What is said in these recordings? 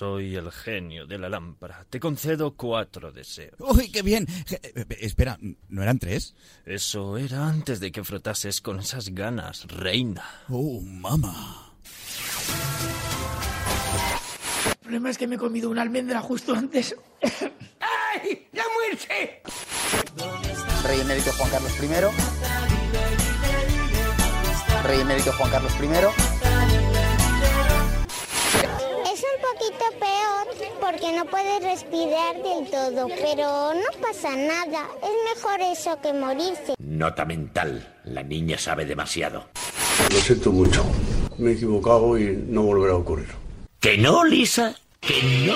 soy el genio de la lámpara. Te concedo cuatro deseos. ¡Uy, qué bien! Eh, espera, ¿no eran tres? Eso era antes de que frotases con esas ganas, reina. ¡Oh, mamá! El problema es que me he comido una almendra justo antes. ¡Ay! ¡La muerte! Rey emérito Juan Carlos I. Rey emérito Juan Carlos I. porque no puedes respirar del todo, pero no pasa nada. Es mejor eso que morirse. Nota mental. La niña sabe demasiado. Lo siento mucho. Me he equivocado y no volverá a ocurrir. ¿Que no, Lisa? ¿Que no?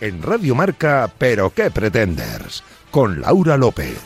En Radio Marca, ¿pero qué pretenders? Con Laura López.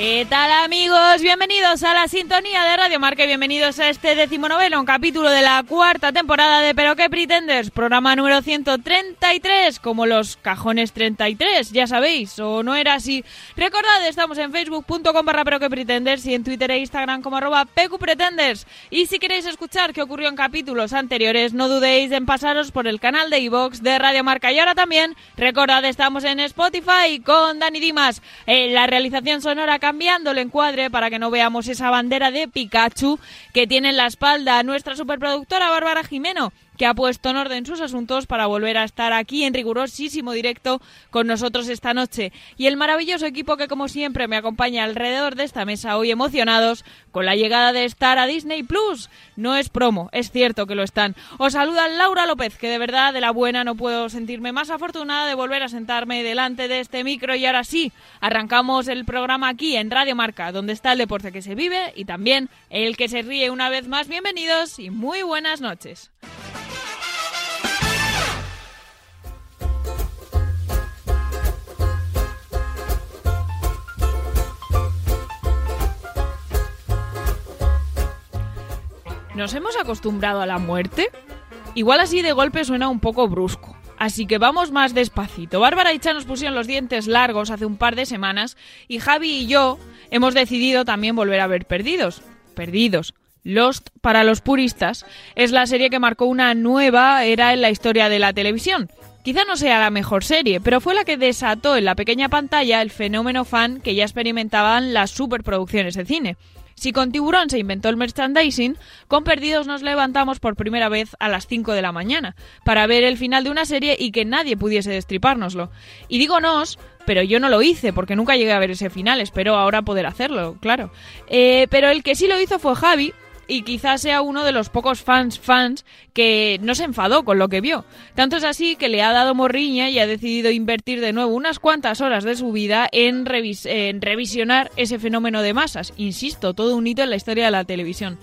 ¿Qué tal amigos? Bienvenidos a la sintonía de Radio Marca y bienvenidos a este decimonoveno capítulo de la cuarta temporada de Pero qué pretendes, programa número 133, como los cajones 33, ya sabéis, o no era así. Recordad, estamos en facebook.com barra Pero qué pretendes y en Twitter e Instagram como arroba pqpretenders. Y si queréis escuchar qué ocurrió en capítulos anteriores, no dudéis en pasaros por el canal de iVox de Radio Marca. Y ahora también, recordad, estamos en Spotify con Dani Dimas, en la realización sonora cambiando el encuadre para que no veamos esa bandera de Pikachu que tiene en la espalda nuestra superproductora Bárbara Jimeno que ha puesto en orden sus asuntos para volver a estar aquí en rigurosísimo directo con nosotros esta noche. Y el maravilloso equipo que, como siempre, me acompaña alrededor de esta mesa hoy emocionados con la llegada de Star a Disney Plus. No es promo, es cierto que lo están. Os saluda Laura López, que de verdad, de la buena, no puedo sentirme más afortunada de volver a sentarme delante de este micro. Y ahora sí, arrancamos el programa aquí en Radio Marca, donde está el deporte que se vive y también el que se ríe una vez más. Bienvenidos y muy buenas noches. ¿Nos hemos acostumbrado a la muerte? Igual así de golpe suena un poco brusco. Así que vamos más despacito. Bárbara y Cha nos pusieron los dientes largos hace un par de semanas y Javi y yo hemos decidido también volver a ver Perdidos. Perdidos. Lost, para los puristas, es la serie que marcó una nueva era en la historia de la televisión. Quizá no sea la mejor serie, pero fue la que desató en la pequeña pantalla el fenómeno fan que ya experimentaban las superproducciones de cine. Si con Tiburón se inventó el merchandising, con Perdidos nos levantamos por primera vez a las 5 de la mañana para ver el final de una serie y que nadie pudiese destripárnoslo. Y digo nos, pero yo no lo hice porque nunca llegué a ver ese final, espero ahora poder hacerlo, claro. Eh, pero el que sí lo hizo fue Javi, y quizás sea uno de los pocos fans fans que no se enfadó con lo que vio. Tanto es así que le ha dado morriña y ha decidido invertir de nuevo unas cuantas horas de su vida en, en revisionar ese fenómeno de masas. Insisto, todo un hito en la historia de la televisión.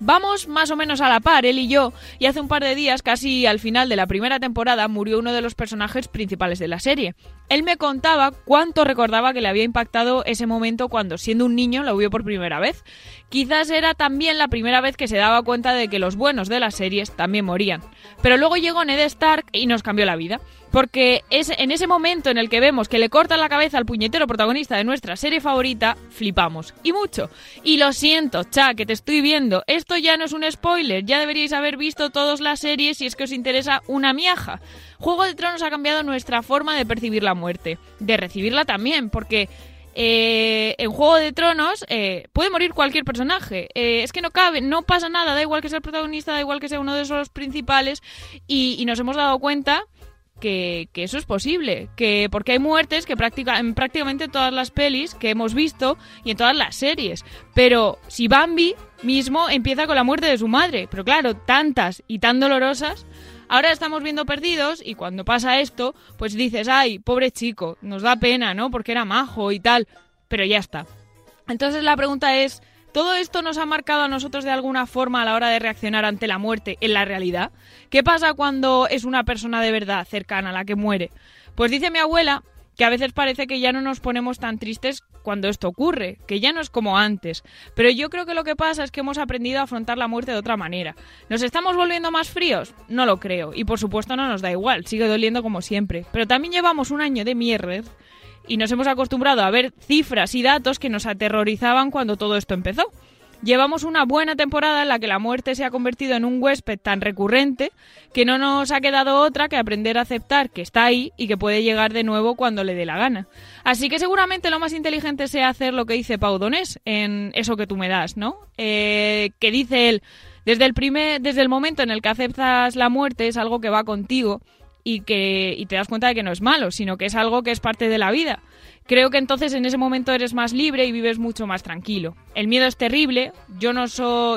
Vamos más o menos a la par, él y yo, y hace un par de días, casi al final de la primera temporada, murió uno de los personajes principales de la serie. Él me contaba cuánto recordaba que le había impactado ese momento cuando, siendo un niño, lo vio por primera vez. Quizás era también la primera vez que se daba cuenta de que los buenos de las series también morían. Pero luego llegó Ned Stark y nos cambió la vida. Porque es en ese momento en el que vemos que le cortan la cabeza al puñetero protagonista de nuestra serie favorita, flipamos. Y mucho. Y lo siento, cha, que te estoy viendo. Esto ya no es un spoiler. Ya deberíais haber visto todas las series si es que os interesa una miaja. Juego de Tronos ha cambiado nuestra forma de percibir la muerte. De recibirla también, porque eh, en Juego de Tronos eh, puede morir cualquier personaje. Eh, es que no cabe, no pasa nada, da igual que sea el protagonista, da igual que sea uno de esos principales. Y, y nos hemos dado cuenta que, eso es posible. Que, porque hay muertes que practica, en prácticamente todas las pelis que hemos visto y en todas las series. Pero si Bambi mismo empieza con la muerte de su madre, pero claro, tantas y tan dolorosas. Ahora estamos viendo perdidos y cuando pasa esto, pues dices, ay, pobre chico, nos da pena, ¿no? Porque era majo y tal, pero ya está. Entonces la pregunta es, ¿todo esto nos ha marcado a nosotros de alguna forma a la hora de reaccionar ante la muerte en la realidad? ¿Qué pasa cuando es una persona de verdad cercana a la que muere? Pues dice mi abuela que a veces parece que ya no nos ponemos tan tristes cuando esto ocurre, que ya no es como antes. Pero yo creo que lo que pasa es que hemos aprendido a afrontar la muerte de otra manera. ¿Nos estamos volviendo más fríos? No lo creo. Y por supuesto no nos da igual, sigue doliendo como siempre. Pero también llevamos un año de mierda y nos hemos acostumbrado a ver cifras y datos que nos aterrorizaban cuando todo esto empezó. Llevamos una buena temporada en la que la muerte se ha convertido en un huésped tan recurrente que no nos ha quedado otra que aprender a aceptar que está ahí y que puede llegar de nuevo cuando le dé la gana. Así que seguramente lo más inteligente sea hacer lo que dice Pau Donés en Eso que tú me das, ¿no? Eh, que dice él, desde el, primer, desde el momento en el que aceptas la muerte es algo que va contigo y que y te das cuenta de que no es malo, sino que es algo que es parte de la vida. Creo que entonces en ese momento eres más libre y vives mucho más tranquilo. El miedo es terrible, yo no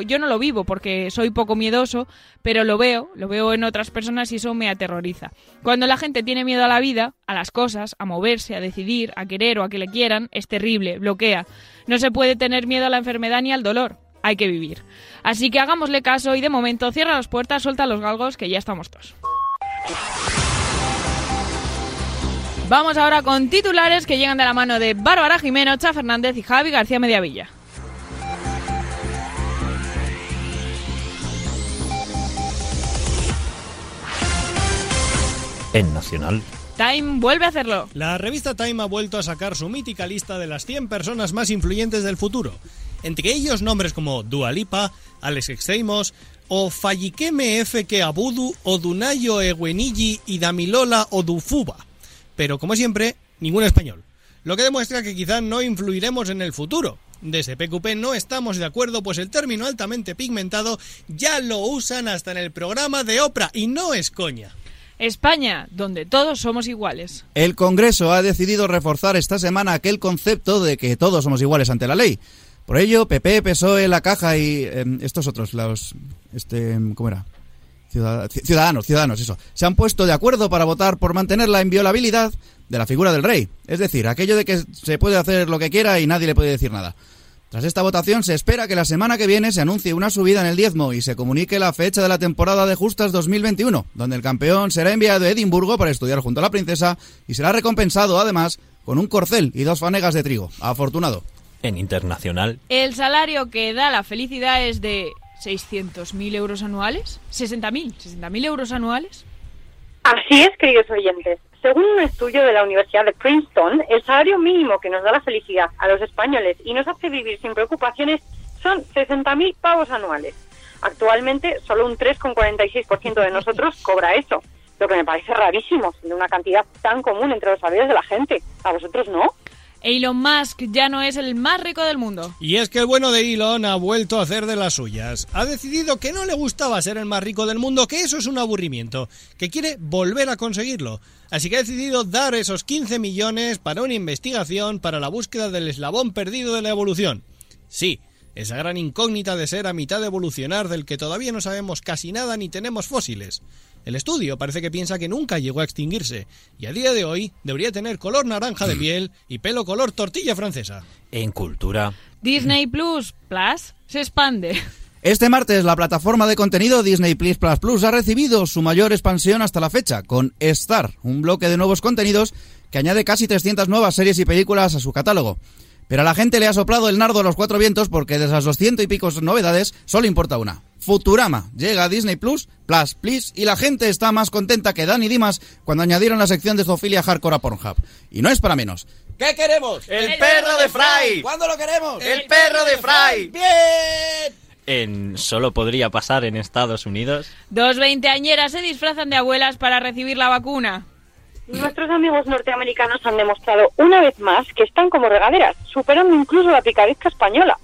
yo no lo vivo porque soy poco miedoso, pero lo veo, lo veo en otras personas y eso me aterroriza. Cuando la gente tiene miedo a la vida, a las cosas, a moverse, a decidir, a querer o a que le quieran, es terrible, bloquea. No se puede tener miedo a la enfermedad ni al dolor, hay que vivir. Así que hagámosle caso y de momento cierra las puertas, suelta los galgos que ya estamos todos. Vamos ahora con titulares que llegan de la mano de Bárbara Jimeno, Cha Fernández y Javi García Mediavilla. En Nacional. Time vuelve a hacerlo. La revista Time ha vuelto a sacar su mítica lista de las 100 personas más influyentes del futuro. Entre ellos nombres como Dua Lipa, Alex Extremos o Fallikeme F. Abudu, Odunayo Ewenigi y Damilola Odufuba. Pero como siempre, ningún español. Lo que demuestra que quizá no influiremos en el futuro. Desde PQP no estamos de acuerdo, pues el término altamente pigmentado ya lo usan hasta en el programa de Oprah y no es coña. España, donde todos somos iguales. El Congreso ha decidido reforzar esta semana aquel concepto de que todos somos iguales ante la ley. Por ello, PP, PSOE, La Caja y eh, estos otros, los... Este, ¿Cómo era? Ciudad- Ciudadanos, ciudadanos, eso. Se han puesto de acuerdo para votar por mantener la inviolabilidad de la figura del rey. Es decir, aquello de que se puede hacer lo que quiera y nadie le puede decir nada. Tras esta votación se espera que la semana que viene se anuncie una subida en el diezmo y se comunique la fecha de la temporada de justas 2021, donde el campeón será enviado a Edimburgo para estudiar junto a la princesa y será recompensado además con un corcel y dos fanegas de trigo. Afortunado. En Internacional. El salario que da la felicidad es de 600.000 euros anuales. 60.000. 60.000 euros anuales. Así es, queridos oyentes. Según un estudio de la Universidad de Princeton, el salario mínimo que nos da la felicidad a los españoles y nos hace vivir sin preocupaciones son 60.000 pavos anuales. Actualmente, solo un 3,46% de nosotros cobra eso, lo que me parece rarísimo, siendo una cantidad tan común entre los salarios de la gente. ¿A vosotros no? Elon Musk ya no es el más rico del mundo. Y es que el bueno de Elon ha vuelto a hacer de las suyas. Ha decidido que no le gustaba ser el más rico del mundo, que eso es un aburrimiento, que quiere volver a conseguirlo. Así que ha decidido dar esos 15 millones para una investigación para la búsqueda del eslabón perdido de la evolución. Sí, esa gran incógnita de ser a mitad evolucionar del que todavía no sabemos casi nada ni tenemos fósiles. El estudio parece que piensa que nunca llegó a extinguirse y a día de hoy debería tener color naranja de piel y pelo color tortilla francesa. En Cultura. Disney Plus Plus se expande. Este martes la plataforma de contenido Disney Plus Plus Plus ha recibido su mayor expansión hasta la fecha, con Star, un bloque de nuevos contenidos que añade casi 300 nuevas series y películas a su catálogo. Pero a la gente le ha soplado el nardo a los cuatro vientos porque de esas 200 y pico novedades solo importa una. Futurama llega a Disney Plus, Plus, Please, y la gente está más contenta que Dan y Dimas cuando añadieron la sección de zoofilia hardcore a Pornhub. Y no es para menos. ¿Qué queremos? ¡El perro de Fry! ¿Cuándo lo queremos? ¡El perro de Fry! ¡Bien! En Solo podría pasar en Estados Unidos. Dos veinteañeras se disfrazan de abuelas para recibir la vacuna. Nuestros amigos norteamericanos han demostrado una vez más que están como regaderas, superando incluso la picadezca española.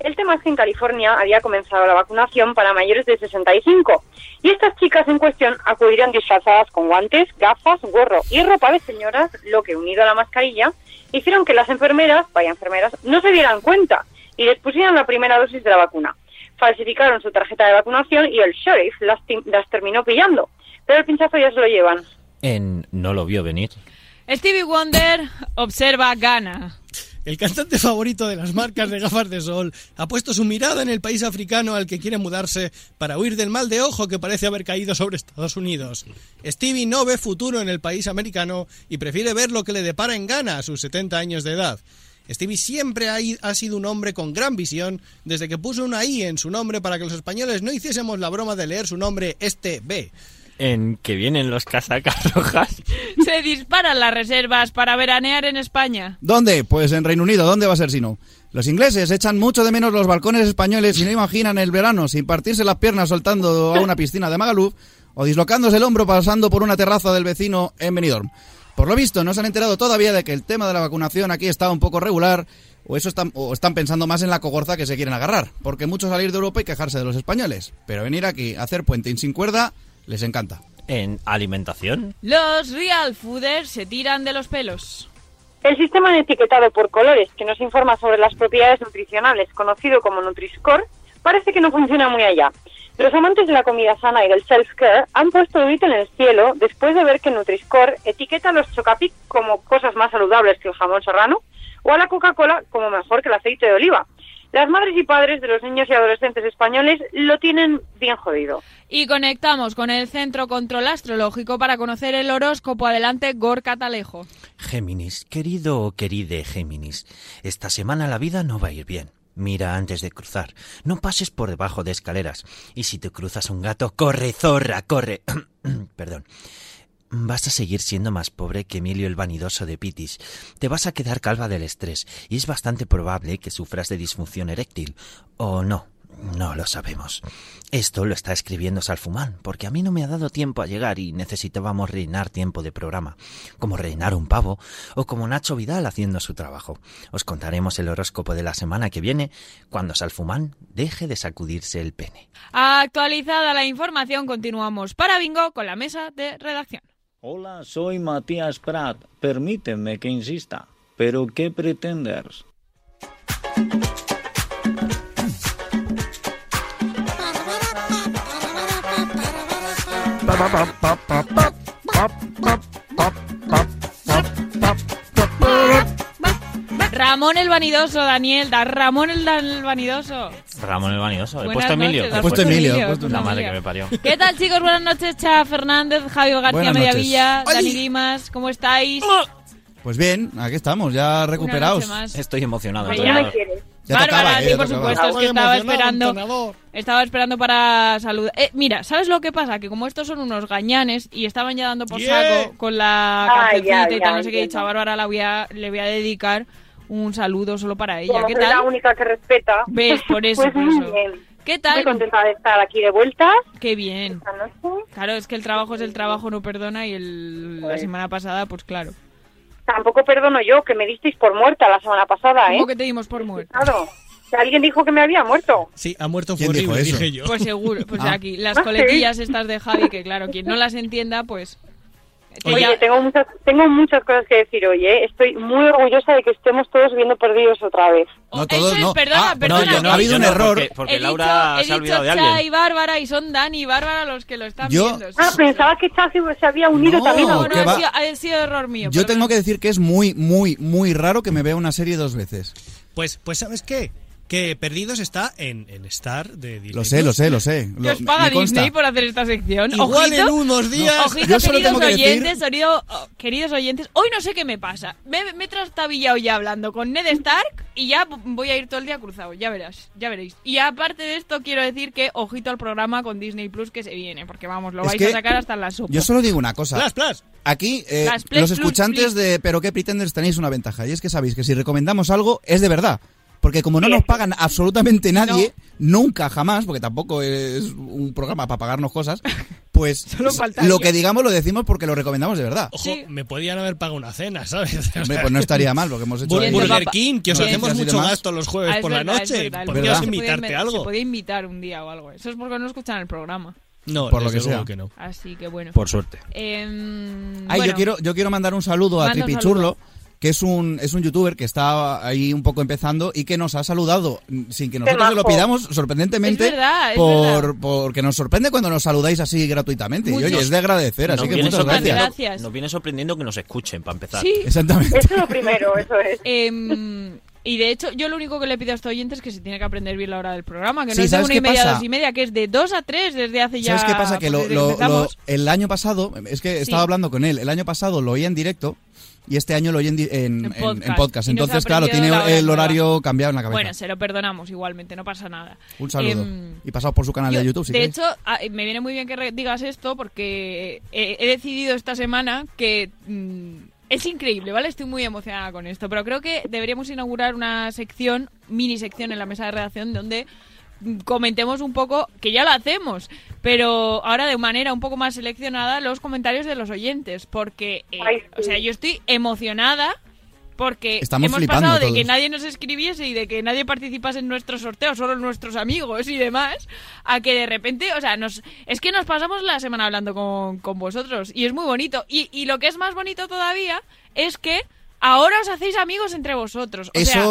El tema es que en California había comenzado la vacunación para mayores de 65 y estas chicas en cuestión acudirían disfrazadas con guantes, gafas, gorro y ropa de señoras, lo que unido a la mascarilla hicieron que las enfermeras, vaya enfermeras, no se dieran cuenta y les pusieran la primera dosis de la vacuna. Falsificaron su tarjeta de vacunación y el sheriff las, las terminó pillando, pero el pinchazo ya se lo llevan. En No lo vio venir. Stevie Wonder observa Ghana. El cantante favorito de las marcas de gafas de sol ha puesto su mirada en el país africano al que quiere mudarse para huir del mal de ojo que parece haber caído sobre Estados Unidos. Stevie no ve futuro en el país americano y prefiere ver lo que le depara en Ghana a sus 70 años de edad. Stevie siempre ha, ha, sido un hombre con gran visión desde que puso una I en su nombre para que los españoles no hiciésemos la broma de leer su nombre este B. En que vienen los casacas rojas. Se disparan las reservas para veranear en España. ¿Dónde? Pues en Reino Unido. ¿Dónde va a ser si no? Los ingleses echan mucho de menos los balcones españoles y no imaginan el verano sin partirse las piernas soltando a una piscina de Magaluf o dislocándose el hombro pasando por una terraza del vecino en Benidorm. Por lo visto, no se han enterado todavía de que el tema de la vacunación aquí está un poco regular o eso están, o están pensando más en la cogorza que se quieren agarrar, porque mucho salir de Europa y quejarse de los españoles, pero venir aquí a hacer puenting sin cuerda les encanta. En alimentación. Los real fooders se tiran de los pelos. El sistema de etiquetado por colores que nos informa sobre las propiedades nutricionales, conocido como Nutri-Score, parece que no funciona muy allá. Los amantes de la comida sana y del self-care han puesto el grito en el cielo después de ver que Nutri-Score etiqueta a los Chocapic como cosas más saludables que el jamón serrano o a la Coca-Cola como mejor que el aceite de oliva. Las madres y padres de los niños y adolescentes españoles lo tienen bien jodido. Y conectamos con el Centro Control Astrológico para conocer el horóscopo. Adelante, Gorka Talejo. Géminis, querido o queride Géminis, esta semana la vida no va a ir bien. Mira antes de cruzar. No pases por debajo de escaleras. Y si te cruzas un gato, corre, zorra, corre. Perdón. Vas a seguir siendo más pobre que Emilio el vanidoso de Pitis. Te vas a quedar calva del estrés y es bastante probable que sufras de disfunción eréctil. O no, no lo sabemos. Esto lo está escribiendo Salfumán, porque a mí no me ha dado tiempo a llegar y necesitábamos reinar tiempo de programa, como reinar un pavo o como Nacho Vidal haciendo su trabajo. Os contaremos el horóscopo de la semana que viene cuando Salfumán deje de sacudirse el pene. Actualizada la información, continuamos para Bingo con la mesa de redacción. Hola, soy Matías Prat. Permíteme que insista. ¿Pero qué pretendes? Ramón el vanidoso, Daniel, da Ramón el, vanidoso. Ramón el vanidoso. He Buenas puesto Emilio. noches, He puesto Emilio, he puesto La Emilio. madre que me parió. ¿Qué tal, chicos? Buenas noches, Cha Fernández, Javier García Buenas Mediavilla, noches. Dani Limas, ¿cómo estáis? Pues bien, aquí estamos, ya recuperados. noche más. Estoy emocionado. Ya Bárbara, tocaba, eh, sí, ya por tocaba. supuesto, es que estaba esperando. Estaba esperando para saludar. Eh, mira, ¿sabes lo que pasa? Que como estos son unos gañanes y estaban ya dando por Yeah. saco con la Ah, cancioncita ya, y ya, tal, no sé qué, he entiendo. dicho a Bárbara la voy a, le voy a dedicar un saludo solo para ella. Como ¿Qué soy la tal? única que respeta. ¿Ves? Por eso, Pues por muy eso. bien. ¿Qué tal? Muy contenta de estar aquí de vuelta. Qué bien. esta noche. Claro, es que el trabajo es el trabajo, no perdona y el, la Pues. semana pasada, pues claro. Tampoco perdono yo, que me disteis por muerta la semana pasada, ¿eh? ¿Cómo que te dimos por muerto? Claro. Alguien dijo que me había muerto. Sí, ha muerto ¿Quién dijo horrible, eso? dije yo. Pues seguro, pues Ah. aquí, las Ah, sí. coletillas estas de Javi, que claro, quien no las entienda, pues... Oye, ya- tengo muchas, tengo muchas cosas que decir hoy, ¿eh? Estoy muy orgullosa de que estemos todos viendo perdidos otra vez. No Eso todos, es, no. perdona, Ah, perdona. no, yo no, ha habido un yo no, error. Porque, porque Laura dicho, se ha he olvidado de dicho Cha alguien. y Bárbara y son Dani y Bárbara los que lo están Yo- viendo. Ah, pensaba que Chasi se había unido No, también No, ¿qué no, ha va? sido, ha sido error mío. Yo perdona. tengo que decir que es muy, muy, muy raro que me vea una serie dos veces. Pues, pues ¿sabes qué? Que Perdidos está en, en Star de Disney. Lo sé, lo sé, lo sé. ¿Que Lo- os paga. Disney por hacer esta sección? Igual Ojito, en unos días. Ojito, Yo solo queridos tengo que decir- oyentes, sonido- oh, queridos oyentes, hoy no sé qué me pasa. Me, me he trastabillado ya hablando con Ned Stark y ya voy a ir todo el día cruzado, ya verás, ya veréis. Y aparte de esto, quiero decir que ojito al programa con Disney Plus que se viene, porque vamos, lo Es vais que a sacar hasta la sopa. Yo solo digo una cosa. Plas, plas. Aquí, eh, Plex los Plus, escuchantes Plus. de Pero qué Pretenders tenéis una ventaja. Y es que sabéis que si recomendamos algo, es de verdad. Porque como no nos pagan absolutamente nadie, nunca jamás, porque tampoco es un programa para pagarnos cosas, pues Solo lo que digamos lo decimos porque lo recomendamos de verdad. Ojo, Sí. me podían haber pagado una cena, ¿sabes? O Hombre, sea, pues no estaría mal, porque hemos hecho... Bur- ahí- Bien, Burger. King, que os hacemos mucho gasto los jueves Ah, por la verdad, noche. verdad, el ¿Por qué ¿Verdad? no se podía invitarte inven- algo? Se podía invitar un día o algo. Eso es porque no escuchan el programa. No, Por lo que sea. que no. Así que bueno. Por suerte. Em, Ay, bueno, yo quiero, yo quiero mandar un saludo a Tripichurlo, que es un, es un youtuber que está ahí un poco empezando y que nos ha saludado mm, sin que nosotros se lo pidamos, sorprendentemente, Es verdad, es por, verdad. porque nos sorprende cuando nos saludáis así gratuitamente. Y oye, es de agradecer, así que muchas gracias. Gracias. Nos viene sorprendiendo que nos escuchen, para empezar. Sí. Exactamente. Eso es lo primero, eso es. Em, y de hecho, yo lo único que le pido a este oyente es que se tiene que aprender bien la hora del programa, que no Sí, es de ¿sabes una y media a dos y media, que es de dos a tres desde hace ya. ¿Sabes qué pasa? Que pues, lo, lo- lo- el año pasado, es que estaba Sí. hablando con él, el año pasado lo oía en directo y este año lo oye en, podcast. en podcast. Entonces, claro, tiene el horario cambiado en la cabeza. Bueno, se lo perdonamos igualmente, no pasa nada. Un saludo. Em, y pasado por su canal de Yo, YouTube, si de queréis. hecho, a- me viene muy bien que digas esto porque he, he decidido esta semana que mm, es increíble, ¿vale? Estoy muy emocionada con esto, pero creo que deberíamos inaugurar una sección, mini sección en la mesa de redacción donde comentemos un poco, que ya lo hacemos, pero ahora de manera un poco más seleccionada los comentarios de los oyentes, porque, eh, Ay, sí. o sea, yo estoy emocionada porque Estamos hemos pasado de todos. que nadie nos escribiese y de que nadie participase en nuestros sorteos, solo nuestros amigos y demás, a que de repente, o sea, nos es que nos pasamos la semana hablando con, con vosotros y es muy bonito. Y, y lo que es más bonito todavía es que ahora os hacéis amigos entre vosotros. O Eso- sea,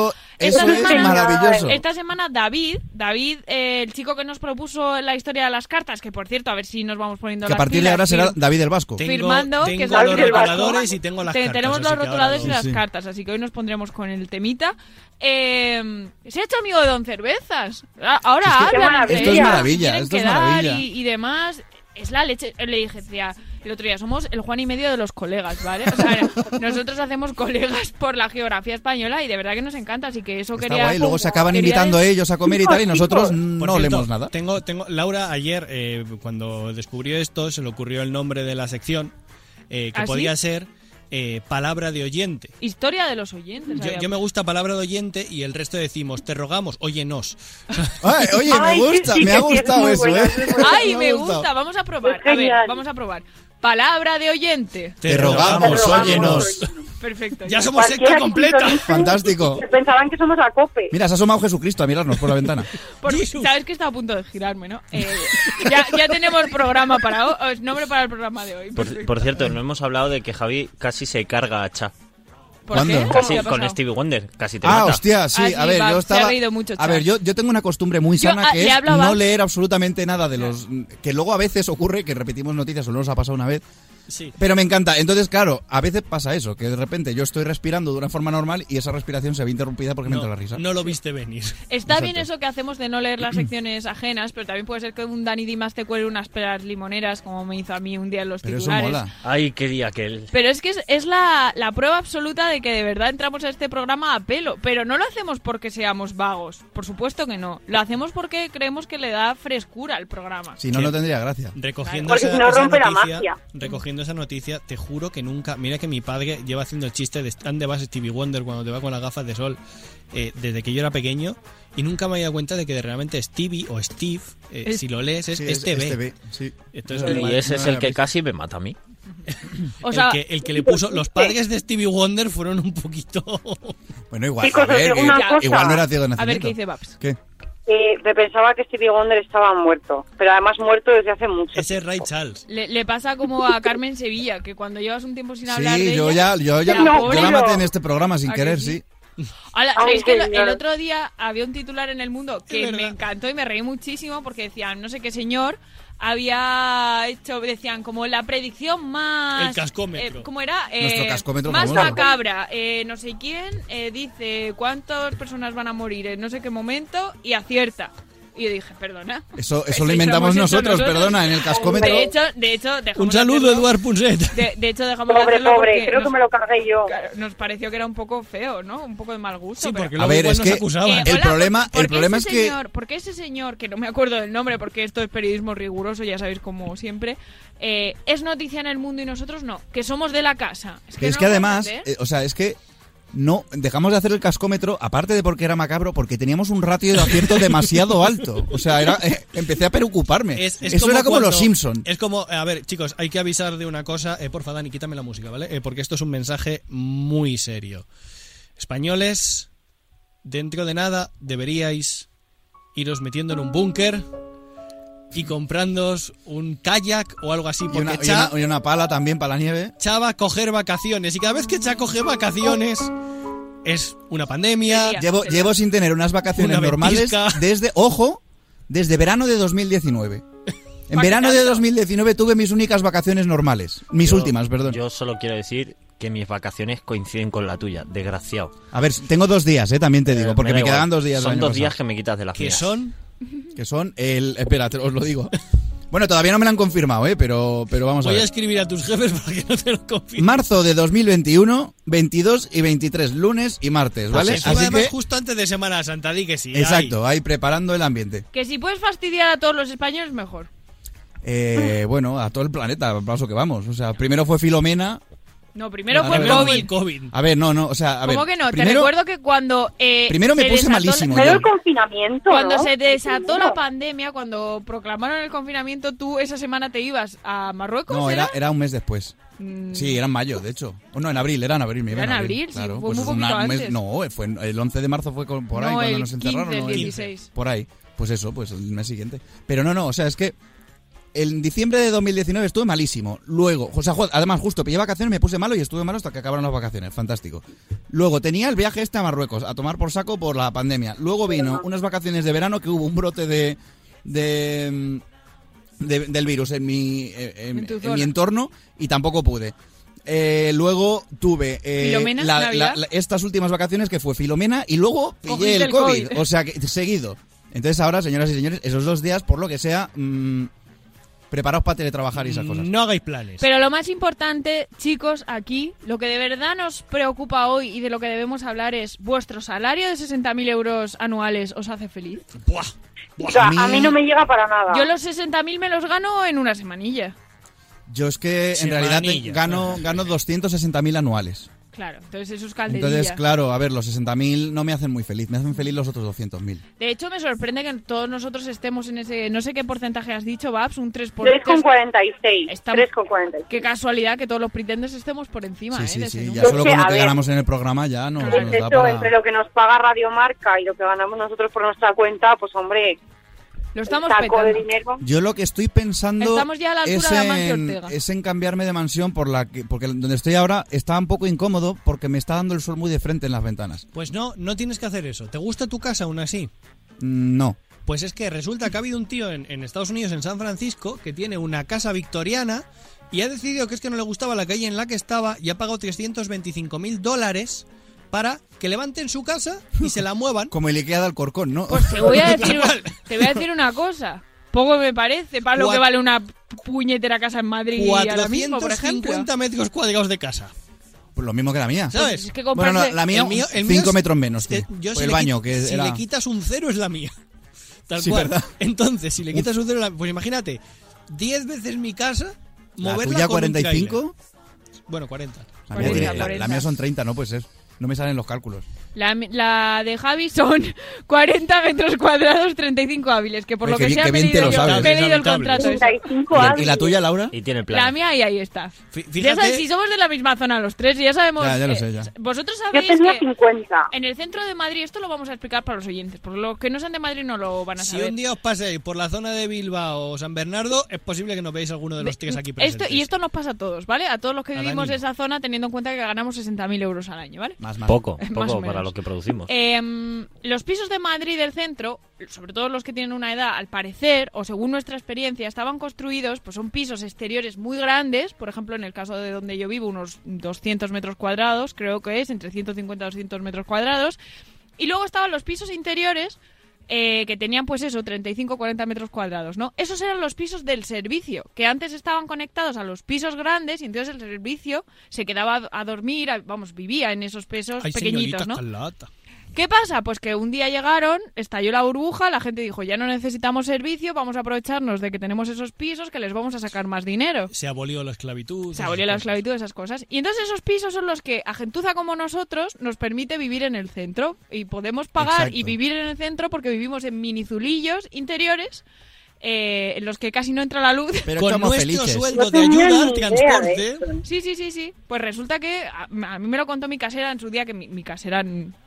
eso esta es semana, maravilloso. Esta semana David, David, eh, el chico que nos propuso la historia de las cartas, que por cierto, a ver si nos vamos poniendo Que a las partir de ahora será David el Vasco. Tengo- firmando tengo que es los David el Vasco. rotuladores y tengo las Te- cartas, Tenemos los rotuladores y las Sí, cartas, así que hoy nos pondremos con el temita. Eh, se ha hecho amigo de Don Cervezas. Ah, Ahora Es que- Qué hablan Esto es maravilla, esto es maravilla. Y, y demás. Es la leche. Le dije, tía, el otro día, somos el Juan y medio de los colegas, ¿vale? O sea, nosotros hacemos colegas por la geografía española y de verdad que nos encanta, así que eso Está quería... guay, luego se acaban invitando des- ellos a comer y tal, y nosotros Por no leemos nada. Tengo, tengo, Laura ayer, eh, cuando descubrió esto, se le ocurrió el nombre de la sección, eh, que ¿Ah, sí? podía ser eh, Palabra de Oyente. Historia de los oyentes. Yo, yo me gusta Palabra de Oyente y el resto decimos, te rogamos, óyenos. Ay, oye, me Ay, sí, gusta, sí, me ha es eso, bueno, ¿eh? Ay, ha me gustado. gusta. Vamos a probar. A ver, vamos a probar. Palabra de oyente. Te rogamos, Te rogamos. óyenos. Perfecto. Ya somos secta completa. Fantástico. Pensaban que somos la COPE. Mira, se ha asomado Jesucristo a mirarnos por la ventana. Por- Jesus. Sabes que está a punto de girarme, ¿no? Eh, ya, ya tenemos programa para hoy, nombre para el programa de hoy. Por, por cierto, no hemos hablado de que Javi casi se carga a Cha. ¿Por ¿cuándo? qué? Casi ¿Qué ha con? Stevie Wonder. Casi te Ah, mata. hostia, sí, Ah, sí, a ver, va, yo se ha estaba... reído mucho, a Chas. ver, yo, yo tengo una costumbre muy Yo, sana ah, que es no leer absolutamente nada de los... Que luego a veces ocurre que repetimos noticias, solo nos ha pasado una vez, Sí. Pero me encanta. Entonces, claro, a veces pasa eso, que de repente yo estoy respirando de una forma normal y esa respiración se ve interrumpida porque me entra la risa. No lo viste venir. Está bien eso que hacemos de no leer las secciones ajenas, pero también puede ser que un Dani Dimas te cuele unas peras limoneras, como me hizo a mí un día en los Pero eso titulares. mola. Ay, qué día aquel. Pero es que es, es la, la prueba absoluta de que de verdad entramos a este programa a pelo. Pero no lo hacemos porque seamos vagos. Por supuesto que no. Lo hacemos porque creemos que le da frescura al programa. Si no, no tendría gracia. Recogiendo Porque esa, si no esa la magia. recogiendo esa noticia, te juro que nunca. Mira que mi padre lleva haciendo el chiste de ¿dónde vas Stevie Wonder cuando te va con las gafas de sol? eh, desde que yo era pequeño y nunca me había dado cuenta de que realmente Stevie o Steve, eh, Es- si lo lees, es Sí, es este B. este B, sí. Entonces, Y ese es el que casi me mata a mí. O el, que, el que le puso. Los padres de Stevie Wonder fueron un poquito. Bueno, igual, Chicos, a ver, igual no era ciego de a ver nacimiento. qué dice Babs. ¿Qué? Eh, me pensaba que Stevie Wonder estaba muerto, pero además muerto desde hace mucho. Ese es Ray Charles. Le, le pasa como a Carmen Sevilla, que cuando llevas un tiempo sin hablar de Sí, yo ella... ya, yo ya, la yo pobre- la maté en este programa sin ¿A que querer, sí? sí. Hola, Ay, ¿sabéis que el otro día había un titular en El Mundo que Es me encantó y me reí muchísimo porque decían, no sé qué señor había hecho, decían, como la predicción más... El cascómetro. eh, ¿Cómo era? Eh, Nuestro cascómetro Más famoso. macabra. Eh, no sé quién eh, dice cuántas personas van a morir en no sé qué momento y acierta. Y yo dije, perdona. Eso, eso lo inventamos eso nosotros, perdona, en el cascómetro. De hecho, de hecho, dejamos Un de saludo. Eduard Punset. De, de hecho, dejamos de Pobre, hacerlo pobre, porque creo que nos- me lo cargué yo. Nos pareció que era un poco feo, ¿no? Un poco de mal gusto. Sí, pero- porque A luego ver, es que. Eh, el hola, problema, ¿por el problema es que señor- ¿Por qué ese señor, que no me acuerdo del nombre porque esto es periodismo riguroso, ya sabéis como siempre, eh, es noticia en el mundo y nosotros no? Que somos de la casa. Es que, Que es no que además, eh, o sea, es que no dejamos de hacer el cascómetro, aparte de porque era macabro, porque teníamos un ratio de acierto demasiado alto. O sea, era, eh, empecé a preocuparme. Es- es Eso era como cuando- los Simpson. Es como, a ver, chicos, hay que avisar de una cosa. Eh, porfa, Dani, quítame la música, ¿vale? Eh, porque esto es un mensaje muy serio. Españoles, dentro de nada deberíais iros metiendo en un búnker y comprándoos un kayak o algo así. Y Porque una, y Cha, una- y una pala también para la nieve. Cha va a coger vacaciones. Y cada vez que Cha coge vacaciones es una pandemia. Llevo, llevo sin tener unas vacaciones Una normales desde, ojo, desde verano de 2019. En verano de 2019 tuve mis únicas vacaciones normales. Mis Yo- últimas, perdón. Yo solo quiero decir que mis vacaciones coinciden con la tuya, desgraciado. A ver, tengo dos días, eh, también te digo, Eh, porque me me, quedan dos días. Son dos pasado. días que me quitas de las Que mías. son Que son el. Espera, te- os lo digo. Bueno, todavía no me lo han confirmado, ¿eh? Pero, pero vamos Voy a a ver. escribir a tus jefes para que no te lo confirmen. Marzo de 2021, 22 y 23, lunes y martes, ¿vale? Encima, Así además, que, justo antes de Semana Santa, di que sí. exacto, ahí preparando el ambiente. Que si puedes fastidiar a todos los españoles, mejor. Eh, bueno, a todo el planeta, al paso que vamos. O sea, primero fue Filomena. No, primero fue el ver, COVID. A ver, no, no, o sea, a ver. ¿Cómo que no? Te primero- recuerdo que cuando. eh, Primero me se puse malísimo Pero el confinamiento, Cuando ¿no? se desató la pandemia, cuando proclamaron el confinamiento, tú esa semana te ibas a Marruecos. No, ¿era? era, un mes después. Mm. Sí, era en mayo, de hecho. O no, en abril, era en abril. Me iba Era en abril, sí, claro, fue pues muy una- poquito un mes- antes. no, fue en- el 11 de marzo fue con- por ahí No, cuando el nos encerraron. 15, el ¿no? 16. Por ahí. Pues eso, pues el mes siguiente. Pero no, no, o sea, es que en diciembre de 2019 estuve malísimo. Luego, o sea, además justo pillé vacaciones, me puse malo y estuve malo hasta que acabaron las vacaciones. Fantástico. Luego tenía el viaje este a Marruecos, a tomar por saco por la pandemia. Luego vino unas vacaciones de verano que hubo un brote de... de de- del virus en mi, eh, en, mi entorno y tampoco pude. Eh, luego tuve eh, ¿Filomena? la- ¿Navidad? la- la- estas últimas vacaciones que fue Filomena y luego pillé el el COVID, COVID. o sea que seguido. Entonces ahora, señoras y señores, esos dos días, por lo que sea, mm, preparaos para teletrabajar y esas cosas. No hagáis planes. Pero lo más importante, chicos, aquí, lo que de verdad nos preocupa hoy y de lo que debemos hablar es: ¿vuestro salario de 60.000 euros anuales os hace feliz? O sea, a mí no me llega para nada. Yo los 60.000 me los gano en una semanilla. Yo es que en realidad gano, gano 260.000 anuales. Claro, entonces eso es calderilla. Entonces, claro, a ver, los 60.000 no me hacen muy feliz, me hacen feliz los otros 200.000. De hecho, me sorprende que todos nosotros estemos en ese. No sé qué porcentaje has dicho, Babs, un 3 por 3,46. Estamos- 3,46. Qué casualidad que todos los pretenders estemos por encima, Sí, ¿eh? sí, de ese sí, ya solo Es que, con lo a que ver, ganamos en el programa ya nos, Es nos da eso, para... entre lo que nos paga Radio Marca y lo que ganamos nosotros por nuestra cuenta, pues hombre, Lo estamos saco de dinero. Yo lo que estoy pensando Estamos ya a la altura es, de Amancio en, Ortega. es en cambiarme de mansión por la que, porque donde estoy ahora está un poco incómodo porque me está dando el sol muy de frente en las ventanas. Pues no, no tienes que hacer eso. ¿Te gusta tu casa aún así? Mm, No. Pues es que resulta que ha habido un tío en, en Estados Unidos, en San Francisco, que tiene una casa victoriana y ha decidido que es que no le gustaba la calle en la que estaba y ha pagado 325 mil dólares para que levanten su casa y se la muevan. Como el Ikea de Alcorcón, ¿no? Pues te voy a decir, te voy a decir una cosa. Poco me parece para lo que Cuat- vale una puñetera casa en Madrid ahora mismo, por ejemplo. 450 metros cuadrados de casa. Pues lo mismo que la mía. ¿Sabes? es que Bueno, no, la mía, El mío- el mío 5 es- metros menos. Eh, tío. yo si el le baño, que si era... le quitas un cero es la mía. Tal Sí, cual. ¿verdad? Entonces, si le quitas un cero, la- pues imagínate, 10 veces mi casa, ¿La moverla tuya con un 45? tráiler. Bueno, 40. La mía, 40, tiene- la- 40. la mía son 30, no puede ser. No me salen los cálculos. La, la de Javi son 40 metros cuadrados, 35 hábiles, que por lo que bien- sea me he leído el contrato. 35 ¿Y, la- y la tuya, Laura? Y tiene La plan. mía y ahí está. Ya Fíjate, sabes, si somos de la misma zona los tres, ya sabemos. Ya, ya lo sé, ya. Vosotros Yo sabéis tenía que 50. en el centro de Madrid, esto lo vamos a explicar para los oyentes, porque los que no sean de Madrid no lo van a si saber. un día os paséis por la zona de Bilbao o San Bernardo, es posible que no veáis alguno de los tres aquí presentes. Esto, y esto nos pasa a todos, ¿vale? A todos los que A vivimos en esa zona, teniendo en cuenta que ganamos 60.000 euros al año, ¿vale? Más, más. Poco, Más poco para lo que producimos. Em, los pisos de Madrid del centro, sobre todo los que tienen una edad, al parecer, o según nuestra experiencia, estaban construidos, pues son pisos exteriores muy grandes, por ejemplo, en el caso de donde yo vivo, unos 200 metros cuadrados, creo que es, entre 150 y 200 metros cuadrados, y luego estaban los pisos interiores, eh, que tenían pues eso, 35 40 metros cuadrados, ¿no? Esos eran los pisos del servicio, que antes estaban conectados a los pisos grandes y entonces el servicio se quedaba a dormir, a- vamos, vivía en esos pisos Ay, pequeñitos, ¿no? ¿Qué pasa? Pues que un día llegaron, estalló la burbuja, la gente dijo, ya no necesitamos servicio, vamos a aprovecharnos de que tenemos esos pisos que les vamos a sacar más dinero. Se abolió la esclavitud. Se abolió la esclavitud, esas cosas. Y entonces esos pisos son los que a gentuza como nosotros nos permite vivir en el centro. Y podemos pagar Exacto. y vivir en el centro porque vivimos en minizulillos interiores eh, en los que casi no entra la luz. Pero Con estamos nuestro felices. sueldo No de ayuda al transporte. esto. Sí, sí, sí, sí. Pues resulta que a, a mí me lo contó mi casera en su día, que mi, mi casera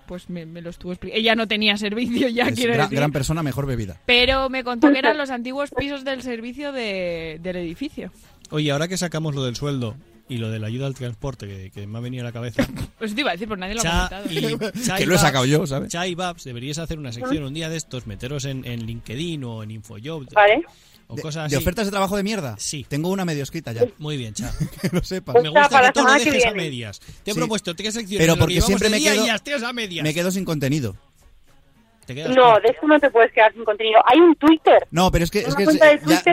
pues me, me lo estuvo explicando. Ella no tenía servicio ya, Es quiero gran, decir. gran persona, mejor bebida. Pero me contó que eran los antiguos pisos del servicio de- del edificio. Oye, ahora que sacamos lo del sueldo y lo de la ayuda al transporte, que, que me ha venido a la cabeza. Pues te iba a decir, pero nadie lo ha Cha comentado. y, Cha Que y lo he sacado yo, ¿sabes? Cha y Babs, deberíais hacer una sección un día de estos, meteros en, en LinkedIn o en Infojob Vale. o De, cosas de así. ofertas de trabajo de mierda? Sí. Tengo una medio escrita ya. Muy bien, Cha. que lo sepas. Me Está gusta para que todo lo dejes a medias. Te he Sí. propuesto tres secciones Pero porque llevamos siempre me quedo- a medias. Me quedo sin contenido. Te quedas No, de eso no te puedes quedar sin contenido. Hay un Twitter. No, pero es que, es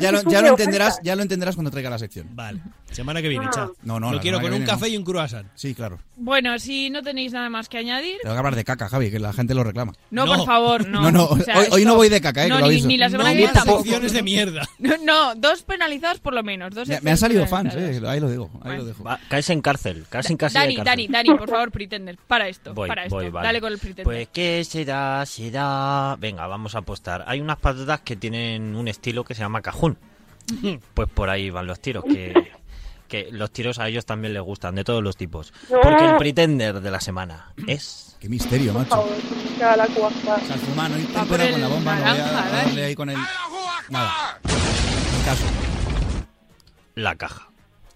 ya, lo, sube ya lo entenderás, ya lo entenderás cuando traiga la sección. Vale. Semana que viene, Ah. chao. No, no, Lo quiero con un café no. y un croissant. Sí, claro. Bueno, si no tenéis nada más que añadir. Tengo que hablar de caca, Javi, que la gente lo reclama. No, por favor, no. No, no, O sea, hoy, hoy no voy de caca, eh, no, que lo ni, ni la semana No que viene tampoco. secciones de mierda. No, no, dos penalizados por lo menos. Dos Me, me han salido fans, eh, ahí lo digo, ahí lo dejo. Caes en cárcel, caes en cárcel. Dani, Dani, Dani, por favor, Pretender, para esto, Voy, para esto. voy, vale. Dale con el Pretender. Pues, ¿qué será? Será. Venga, vamos a apostar. Hay unas patatas que tienen un estilo que se llama cajún. Pues por ahí van los tiros, que, que los tiros a ellos también les gustan, de todos los tipos. Porque el pretender de la semana es. Qué misterio, Por macho. favor, ya la cuaja. Salfumano, y Va ten por cuidado con la bomba, no voy naranja, a Dani. darle ahí con el... Nada. Ni caso. La caja.